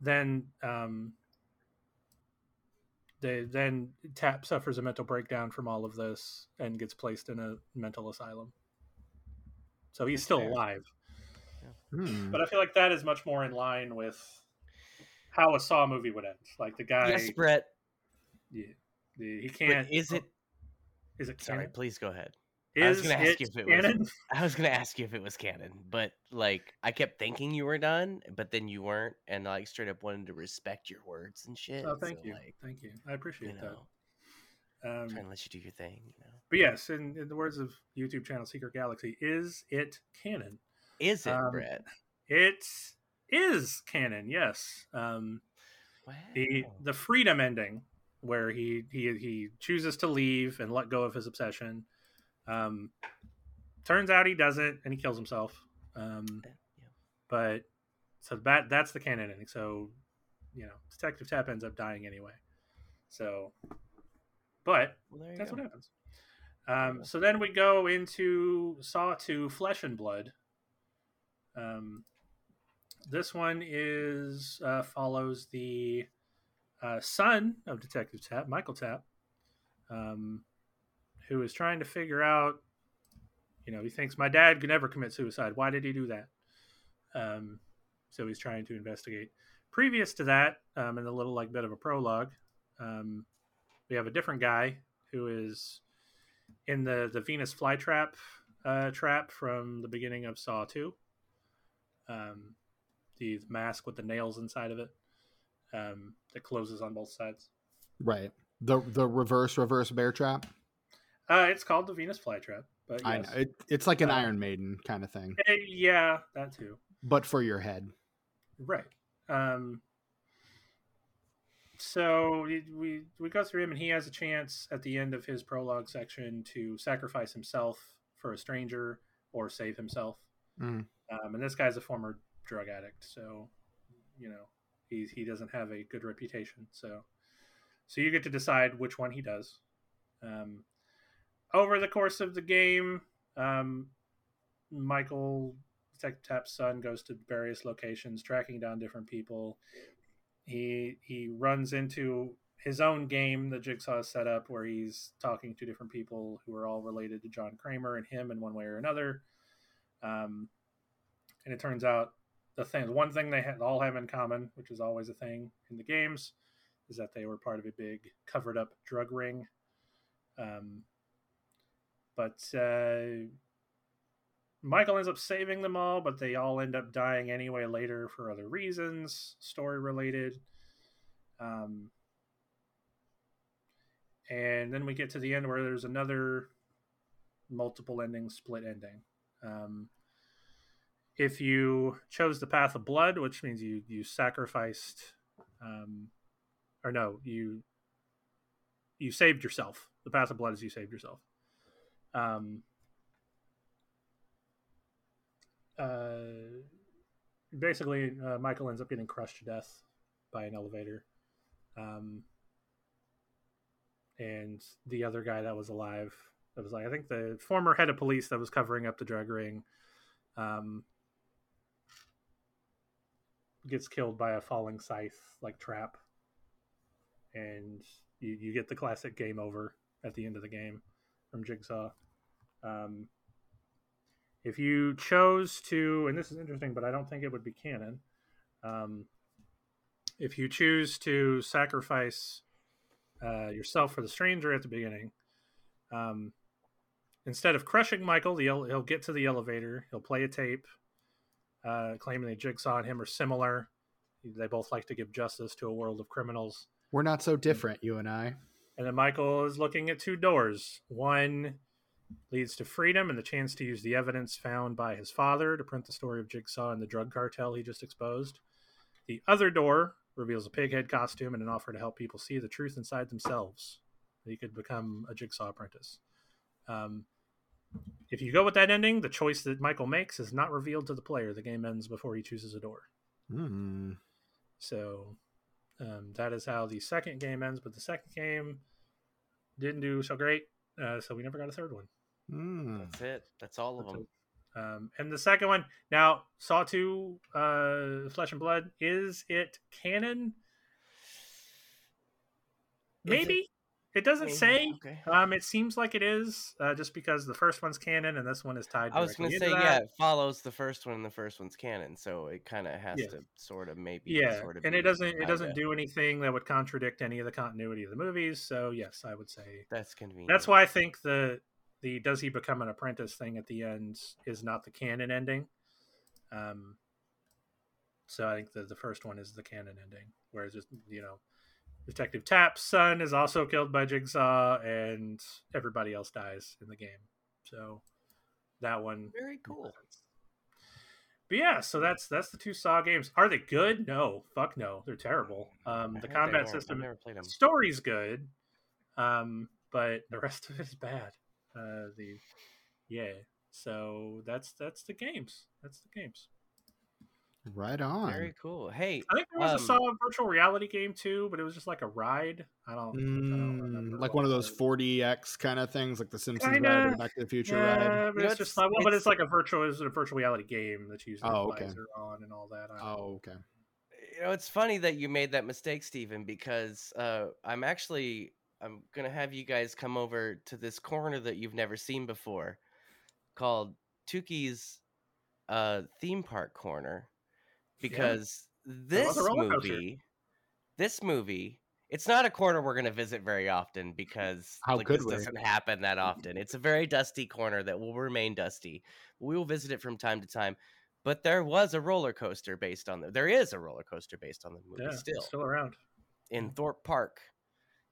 then um, they then Tapp suffers a mental breakdown from all of this and gets placed in a mental asylum. So he's That's still fair. alive, Hmm. but I feel like that is much more in line with how a Saw movie would end. Like the guy, yes, Brett. yeah, the, he can't. is it? Is it Sorry, please go ahead. Is I was gonna ask you if it canon? was. I was gonna ask you if it was canon, but like I kept thinking you were done, but then you weren't, and like straight up wanted to respect your words and shit. Oh, thank so, you, Like, thank you. I appreciate you know, that. Um, trying to let you do your thing. You know, but yes, in, in the words of YouTube channel Secret Galaxy, is it canon? is it, Um, Brett? It is canon. Yes. Um, the the freedom ending where he he he chooses to leave and let go of his obsession. Um, turns out he doesn't, and he kills himself. Um, Yeah. but so that that's the canon ending. So you know, Detective Tapp ends up dying anyway. So, but Well, that's go. what happens. Um, so then we go into Saw 2 Flesh and Blood. Um, this one is uh, follows the uh, son of Detective Tapp, Michael Tapp, um, who is trying to figure out. You know, he thinks my dad could never commit suicide. Why did he do that? Um, so he's trying to investigate. Previous to that, um, in a little like bit of a prologue, um, we have a different guy who is in the the Venus flytrap uh, trap from the beginning of Saw Two. Um, the mask with the nails inside of it um, that closes on both sides. Right. The the reverse reverse bear trap. Uh, it's called the Venus flytrap, but yes. it, it's like an Uh, Iron Maiden kind of thing, Eh, yeah, that too. but for your head. Right. Um, so we, we we go through him, and he has a chance at the end of his prologue section to sacrifice himself for a stranger or save himself. Mm. Um, and this guy's a former drug addict, so you know he he doesn't have a good reputation. So so you get to decide which one he does. Um, over the course of the game, um, Michael Detective Tapp's son goes to various locations, tracking down different people. He he runs into his own game the Jigsaw has set up, where he's talking to different people who are all related to John Kramer and him in one way or another. Um, and it turns out the thing, one thing they ha- all have in common, which is always a thing in the games, is that they were part of a big covered up drug ring. Um, but uh, Michael ends up saving them all, but they all end up dying anyway later for other reasons, story related. Um, and then we get to the end where there's another multiple ending, split ending. Um, if you chose the path of blood, which means you you sacrificed, um, or no, you you saved yourself. The path of blood is you saved yourself. Um, uh, basically, uh, Michael ends up getting crushed to death by an elevator. Um, and the other guy that was alive, that was like, I think the former head of police that was covering up the drug ring, um, gets killed by a falling scythe like trap. And you, you get the classic game over at the end of the game from Jigsaw. Um, if you chose to, and this is interesting, but I don't think it would be canon. Um, if you choose to sacrifice uh, yourself for the stranger at the beginning, um, instead of crushing Michael, the, ele- he'll get to the elevator. He'll play a tape uh, claiming that Jigsaw and him are similar. They both like to give justice to a world of criminals. We're not so different, you and I. And then Michael is looking at two doors. One leads to freedom and the chance to use the evidence found by his father to print the story of Jigsaw and the drug cartel he just exposed. The other door reveals a pighead costume and an offer to help people see the truth inside themselves. He could become a Jigsaw apprentice. Um, if you go with that ending, the choice that Michael makes is not revealed to the player. The game ends before he chooses a door. Mm. So um, that is how the second game ends. But the second game didn't do so great, uh, so we never got a third one. Mm. That's it. That's all of That's them. Um, and the second one now, Saw Two, uh, Flesh and Blood. Is it canon? Is Maybe it, doesn't say. Okay. Um, it seems like it is, uh, just because the first one's canon and this one is tied. To I was going to say, yeah, it follows the first one, and the first one's canon, so it kind of has Yeah. to sort of maybe, yeah, sort of and it doesn't it doesn't do anything that would contradict any of the continuity of the movies. So yes, I would say That's convenient. That's why I think the the does he become an apprentice thing at the end is not the canon ending. Um, so I think the the first one is the canon ending, whereas just you know, Detective Tapp's son is also killed by Jigsaw, and everybody else dies in the game. So that one very cool. But yeah, so that's that's the two Saw games. Are they good? No, fuck no, they're terrible. Um, the combat system, story's good, um, but the rest of it is bad. Uh, the yeah, so that's that's the games. That's the games. Right on. Very cool. Hey, I think there was um, a Saw virtual reality game too, but it was just like a ride. I don't, mm, I don't mm, like one of those 40x kind of things, like the Simpsons Kinda, ride or Back to the Future yeah, ride. But it's, just like, well, it's, but it's like a virtual, it's a virtual reality game that you use oh, okay. on and all that. Oh, okay. You know, it's funny that you made that mistake, Stephen, because uh, I'm actually I'm gonna have you guys come over to this corner that you've never seen before, called Tuki's uh, theme park corner because yeah. this movie, this movie, it's not a corner we're going to visit very often because How like, this we? doesn't happen that often. It's a very dusty corner that will remain dusty. We will visit it from time to time. But there was a roller coaster based on the. There is a roller coaster based on the movie yeah, still still around in Thorpe Park,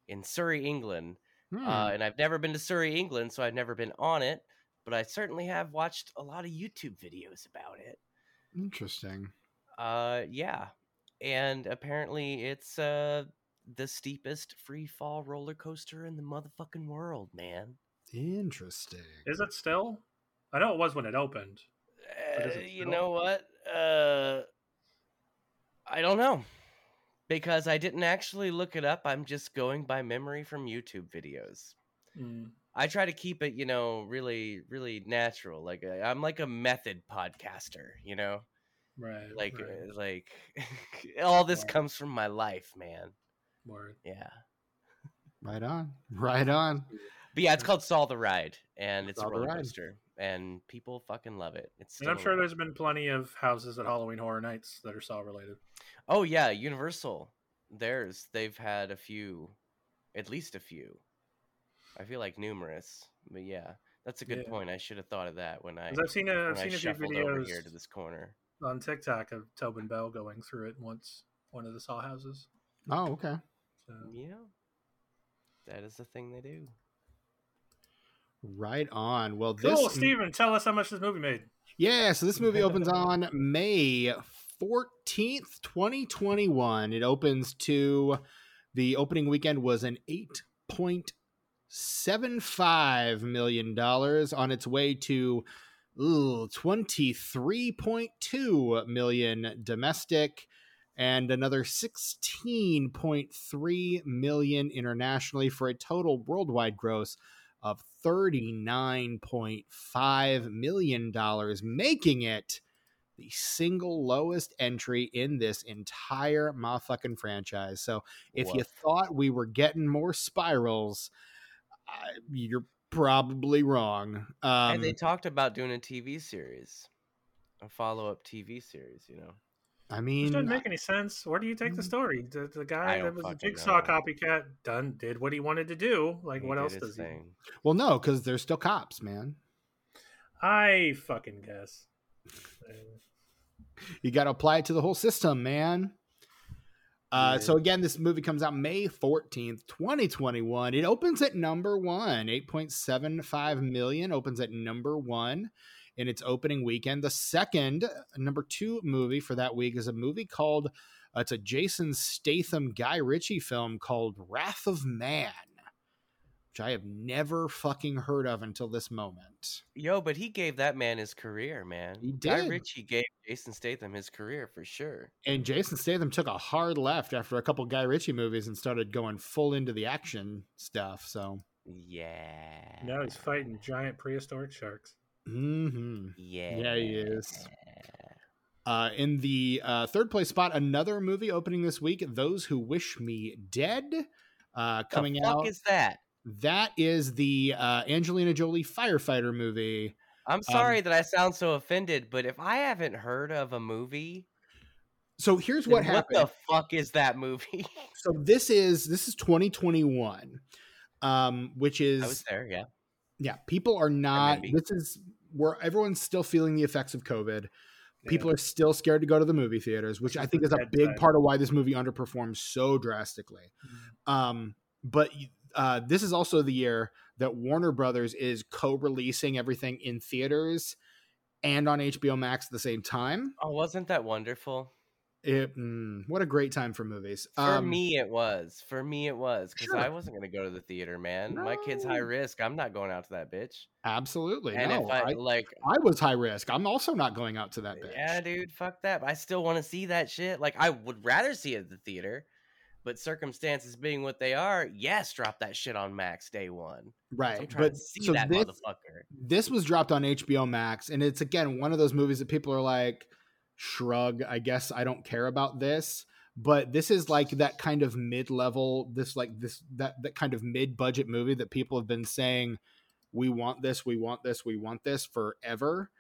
in Surrey, England. Hmm. Uh, and I've never been to Surrey, England, so I've never been on it. But I certainly have watched a lot of YouTube videos about it. Interesting. Uh, yeah, and apparently it's uh the steepest free fall roller coaster in the motherfucking world, man. Interesting. Is it still? I know it was when it opened. Uh, it you know what? Uh, I don't know because I didn't actually look it up. I'm just going by memory from YouTube videos. Mm. I try to keep it, you know, really, really natural. Like I'm like a method podcaster, you know. Right. Like right. Uh, like all this comes from my life, man. Word. Yeah. Right on. Right on. But yeah, it's called Saw the Ride, and it's Saw a roller coaster, and people fucking love it. It's and I'm sure there's been plenty of houses at Halloween Horror Nights that are Saw related. Oh yeah, Universal. Theirs, they've had a few, at least a few. I feel like numerous, but yeah, that's a good yeah. point. I should have thought of that when I. I've seen a, I've seen I a few videos over here to this corner on TikTok of Tobin Bell going through it once one of the saw houses. Oh, okay. So. Yeah, that is the thing they do. Right on. Well, cool, this Stephen, tell us how much this movie made. Yeah, so this movie opens on May 14th, 2021. It opens to the opening weekend was an 8.75 million dollars on its way to ooh, 23.2 million domestic and another 16.3 million internationally for a total worldwide gross of 39.5 million dollars making it the single lowest entry in this entire motherfucking franchise. So if you thought we were getting more spirals uh, you're probably wrong. Um, and they talked about doing a TV series, a follow up TV series. You know, I mean, it doesn't make any sense. Where do you take the mm. story? The, the guy that was a jigsaw know. copycat done did what he wanted to do. Like, he what else does thing. he? Well, no, because they're still cops, man. I fucking guess. you got to apply it to the whole system, man. Uh, so again, this movie comes out May 14th, 2021. It opens at number one, 8.75 million, opens at number one in its opening weekend. The second, number two movie for that week is a movie called, uh, it's a Jason Statham Guy Ritchie film called Wrath of Man which I have never fucking heard of until this moment. Yo, but he gave that man his career, man. He did. Guy Ritchie gave Jason Statham his career for sure. And Jason Statham took a hard left after a couple Guy Ritchie movies and started going full into the action stuff. So yeah, now he's fighting giant prehistoric sharks. Mm-hmm. Yeah, yeah, he is. Uh, in the uh, third place spot, another movie opening this week, "Those Who Wish Me Dead," uh, coming the fuck out. Is that? That is the uh, Angelina Jolie firefighter movie. I'm um, sorry um, that I sound so offended, but if I haven't heard of a movie, so here's what happened. What the fuck is that movie? so this is this is 2021, um, which is I was there, yeah. Yeah, people are not. This is where everyone's still feeling the effects of COVID. People yeah. are still scared to go to the movie theaters, which I think is a big part of why this movie underperforms so drastically. Mm-hmm. Um, but uh, this is also the year that Warner Brothers is co-releasing everything in theaters and on HBO Max at the same time. Oh, wasn't that wonderful? It, mm, what a great time for movies. For um, me, it was. For me, it was because sure. I wasn't going to go to the theater, man. No. My kid's high risk. I'm not going out to that bitch. Absolutely. And no, if I, I, like, I was high risk. I'm also not going out to that bitch. Yeah, dude. Fuck that. I still want to see that shit. Like, I would rather see it at the theater, but circumstances being what they are, yes, drop that shit on Max day one. Right. but see so that this, motherfucker. This was dropped on HBO Max, and it's again one of those movies that people are like shrug i guess i don't care about this but this is like that kind of mid-level this like this that that kind of mid-budget movie that people have been saying we want this we want this we want this forever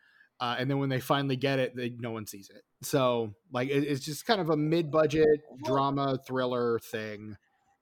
uh, and then when they finally get it they, no one sees it so like it, it's just kind of a mid-budget drama thriller thing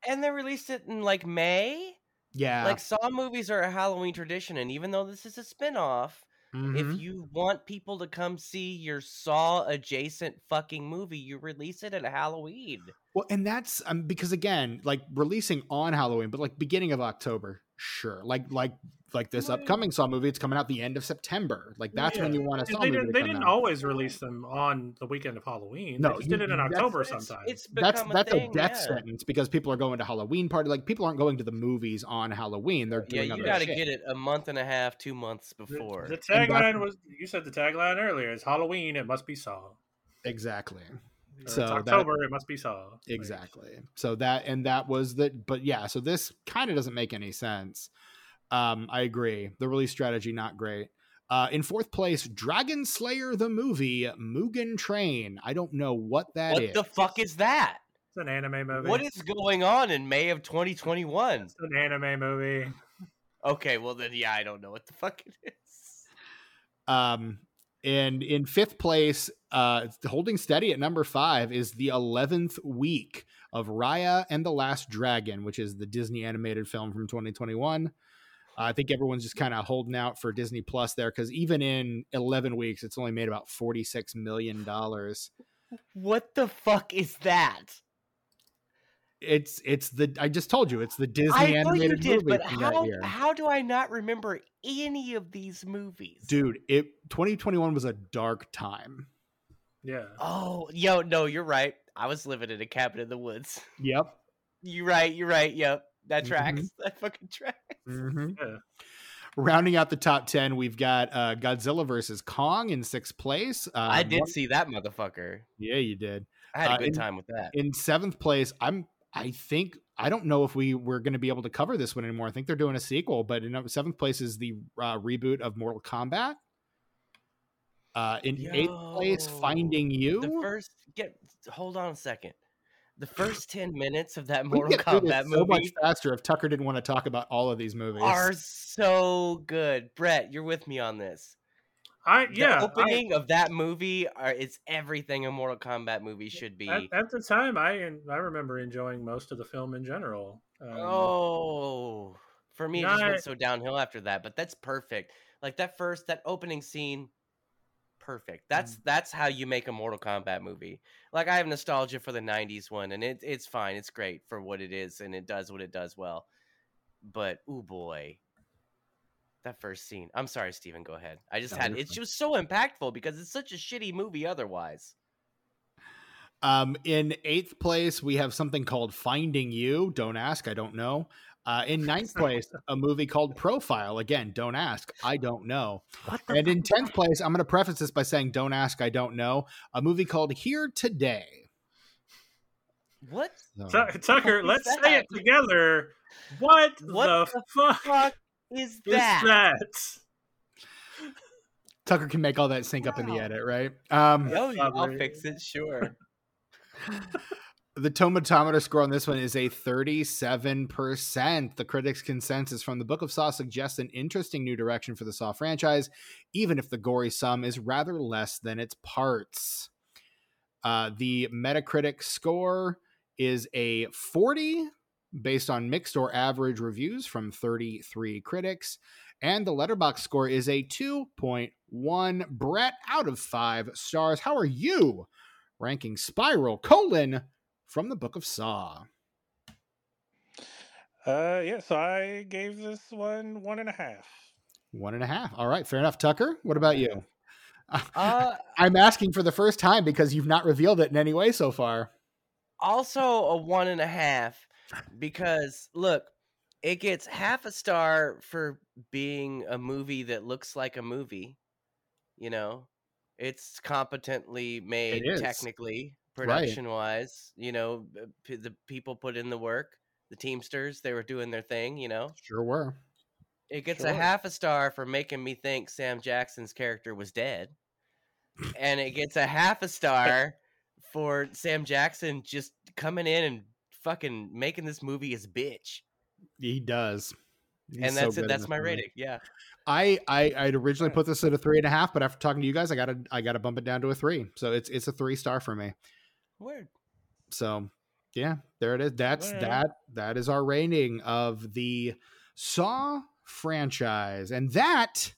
and they released it in like may yeah like saw movies are a halloween tradition and even though this is a spin-off Mm-hmm. If you want people to come see your Saw adjacent fucking movie, you release it at Halloween. Well, and that's um, because again, like releasing on Halloween, but like beginning of October, sure. Like like like this upcoming Saw movie, it's coming out the end of September. Like that's yeah. when you want to Saw they. Didn't, they didn't out. always release them on the weekend of Halloween. No, they did it in October sometimes. It's, it's that's a that's thing, a death yeah. sentence because people are going to Halloween party. Like people aren't going to the movies on Halloween. They're doing. yeah. You got to get it a month and a half, two months before. The, the tagline was you said the tagline earlier. It's Halloween. It must be Saw. Exactly. Or so October, that, it must be Saw. Exactly. So that and that was that. But yeah, so this kind of doesn't make any sense. Um, I agree. The release strategy not great. Uh, in fourth place, Dragon Slayer the movie, Mugen Train. I don't know what that what is. the fuck is that? It's an anime movie. What is going on in May of 2021? It's an anime movie. Okay, well then, yeah, I don't know what the fuck it is. Um, and in fifth place, uh, holding steady at number five is the eleventh week of Raya and the Last Dragon, which is the Disney animated film from 2021. I think everyone's just kind of holding out for Disney Plus there because even in 11 weeks, it's only made about 46 million dollars. What the fuck is that? It's it's the I just told you it's the Disney I animated did, movie but how, How do I not remember any of these movies? Dude, it 2021 was a dark time. Yeah. Oh, yo, no, you're right. I was living in a cabin in the woods. Yep. You're right. You're right. Yep. That tracks. Mm-hmm. That fucking tracks. Mm-hmm. Yeah. Rounding out the top ten, we've got uh, Godzilla versus Kong in sixth place. Uh, I did one... see that motherfucker. Yeah, you did. I had a uh, good in, time with that. In seventh place, I'm. I think I don't know if we were going to be able to cover this one anymore. I think they're doing a sequel, but in seventh place is the uh, reboot of Mortal Kombat. Uh, in Yo, eighth place, Finding You. The first get hold on a second the first 10 minutes of that Mortal Kombat movie so much faster if Tucker didn't want to talk about all of these movies. Are so good. Brett, you're with me on this. I yeah. The opening I, of that movie are it's everything a Mortal Kombat movie should be. At, at, the time, I I remember enjoying most of the film in general. Um, oh, for me, it just went so downhill after that. But that's perfect. Like that first, that opening scene, perfect. That's mm. that's how you make a Mortal Kombat movie. Like I have nostalgia for the '90s one, and it, it's fine. It's great for what it is, and it does what it does well. But oh boy, that first scene. I'm sorry, Stephen. Go ahead. I just no, had it's just so impactful because it's such a shitty movie otherwise. Um, in eighth place, we have something called Finding You. Don't ask, I don't know. Uh, in ninth place, a movie called Profile. Again, don't ask. I don't know. And in tenth place, I'm going to preface this by saying, "Don't ask. I don't know." A movie called Here Today. What? So, Tucker, let's that? say it together. What, what the, the fuck, fuck, is that? Is that? Tucker can make all that sync wow. up in the edit, right? Um, oh, I'll fix it. Sure. The tomatometer score on this one is a 37%. The critics' consensus from the Book of Saw suggests an interesting new direction for the Saw franchise, even if the gory sum is rather less than its parts. Uh, the Metacritic score is a 40 based on mixed or average reviews from 33 critics. And the Letterboxd score is a 2.1. Brett out of five stars. How are you ranking Spiral colon from the Book of Saw? Uh, yeah, so I gave this one one and a half. One and a half. All right, fair enough. Tucker, what about you? Uh, I'm asking for the first time because you've not revealed it in any way so far. also a one and a half because look, it gets half a star for being a movie that looks like a movie. You know, it's competently made is. technically, Right. production wise. You know, uh, p- the people put in the work. The Teamsters, they were doing their thing. You know, Sure were. it gets a half a star for making me think Sam Jackson's character was dead. and it gets a half a star for Sam Jackson just coming in and fucking making this movie his bitch. He does. He's and that's good it. That's my movie. rating. Yeah. I, I I'd originally hmm. put this at a three and a half, but after talking to you guys, I gotta I gotta bump it down to a three. So it's it's a three star for me. Word. So yeah, there it is. That's that that is our rating of the Saw franchise. And that,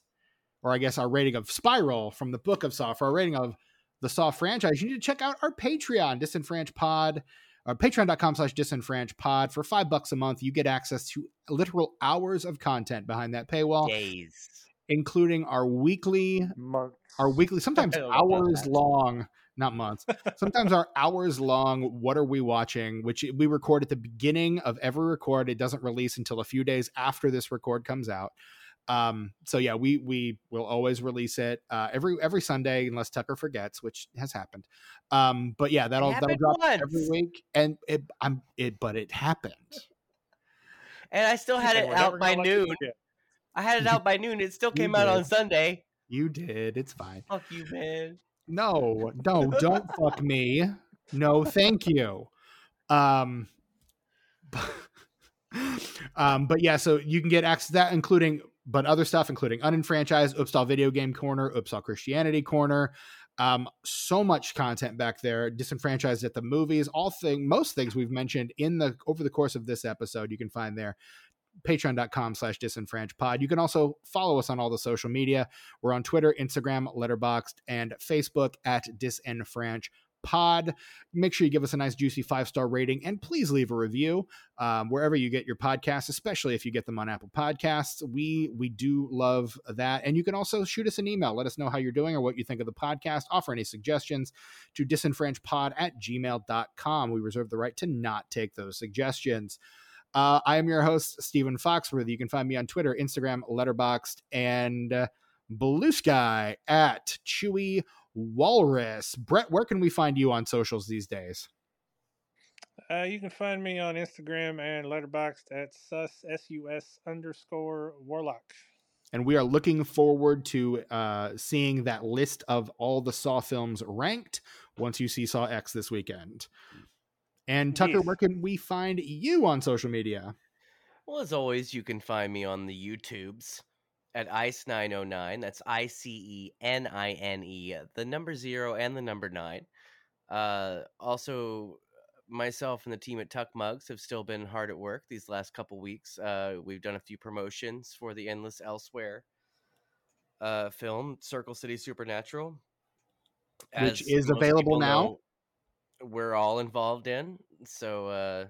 or I guess our rating of Spiral from the book of Saw, for our rating of the Saw franchise, you need to check out our Patreon, Disenfranch Pod, or patreon.com slash disenfranch pod. For five bucks a month, you get access to literal hours of content behind that paywall, Days. including our weekly Months. our weekly sometimes I don't know about hours long not months sometimes our hours long what are we watching which we record at the beginning of every record it doesn't release until a few days after this record comes out um so yeah we we will always release it uh every every sunday unless tucker forgets which has happened um but yeah that'll that'll drop once. every week and it i'm it but it happened And I still had it out by gonna let you noon. I had it out by noon. It still came out on. Sunday. you did it's fine Fuck you, man. No, no, don't fuck me. No, thank you. Um, um, but yeah, so you can get access to that, including but other stuff, including unenfranchised, Upstall Video Game Corner, Upstall Christianity Corner. Um, so much content back there, disenfranchised at the movies, all thing, most things we've mentioned in the over the course of this episode, you can find there. Patreon.com slash disenfranchpod. You can also follow us on all the social media. We're on Twitter, Instagram, Letterboxd, and Facebook at disenfranch pod. Make sure you give us a nice juicy five star rating and please leave a review um, wherever you get your podcasts especially if you get them on apple podcasts. We we do love that. And you can also shoot us an email. Let us know how you're doing or what you think of the podcast. Offer any suggestions to disenfranchpod at gmail.com we reserve the right to not take those suggestions. Uh, I am your host, Stephen Foxworthy. You can find me on Twitter, Instagram, Letterboxd, and uh, Bluesky at Chewy Walrus. Brett, where can we find you on socials these days? Uh, you can find me on Instagram and Letterboxd at sus sus underscore warlock. And we are looking forward to uh, seeing that list of all the Saw films ranked once you see Saw X this weekend. And Tucker, Yes. where can we find you on social media? Well, as always, you can find me on the YouTubes at icenine09. That's I C E N I N E, the number zero and the number nine. Uh, also, myself and the team at Tuck Mugs have still been hard at work these last couple weeks. Uh, we've done a few promotions for the Endless Elsewhere uh, film, Circle City Supernatural, Which is available now. know, We're all involved in. So,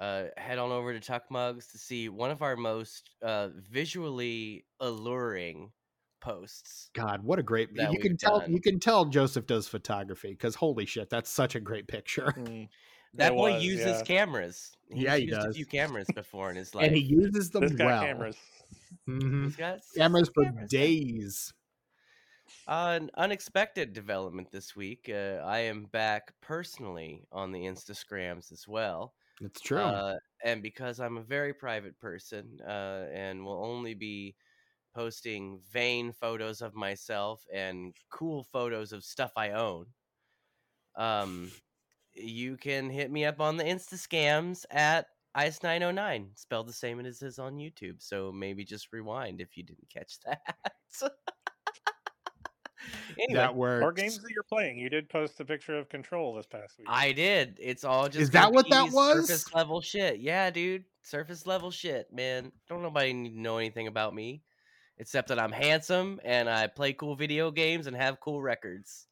uh, head on over to Tuck Mugs to see one of our most uh, visually alluring posts. God, what a great that you can we've tell done. you can tell Joseph does photography because holy shit, that's such a great picture. Mm. That It boy was, uses yeah. cameras. He's Yeah, he used a few cameras before in his life. And he uses them This got well. cameras. Mhm. He's got Cameras for cameras. days. Uh, an unexpected development this week. Uh, I am back personally on the Instagrams as well. It's true. Uh, and because I'm a very private person uh, and will only be posting vain photos of myself and cool photos of stuff I own, um, you can hit me up on the Insta scams at icenine09, spelled the same as it is on YouTube. So maybe just rewind if you didn't catch that. Anyway, that works. Or games that you're playing. You did post a picture of Control this past week. I did. It's all just Is that what that was? Surface level shit. Yeah, dude. Surface level shit, man. Don't nobody need to know anything about me, except that I'm handsome and I play cool video games and have cool records.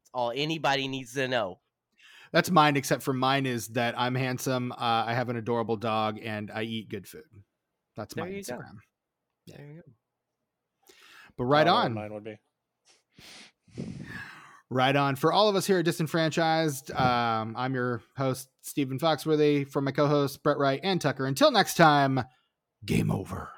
It's all anybody needs to know. That's mine, except for mine is that I'm handsome. Uh, I have an adorable dog, and I eat good food. That's my There you go. Instagram. Yeah. There you go. But right I don't know what on. Mine would be. Right on. For all of us here at Disenfranchised, um, I'm your host, Stephen Foxworthy, from my co hosts, Brett Wright and Tucker. Until next time, game over.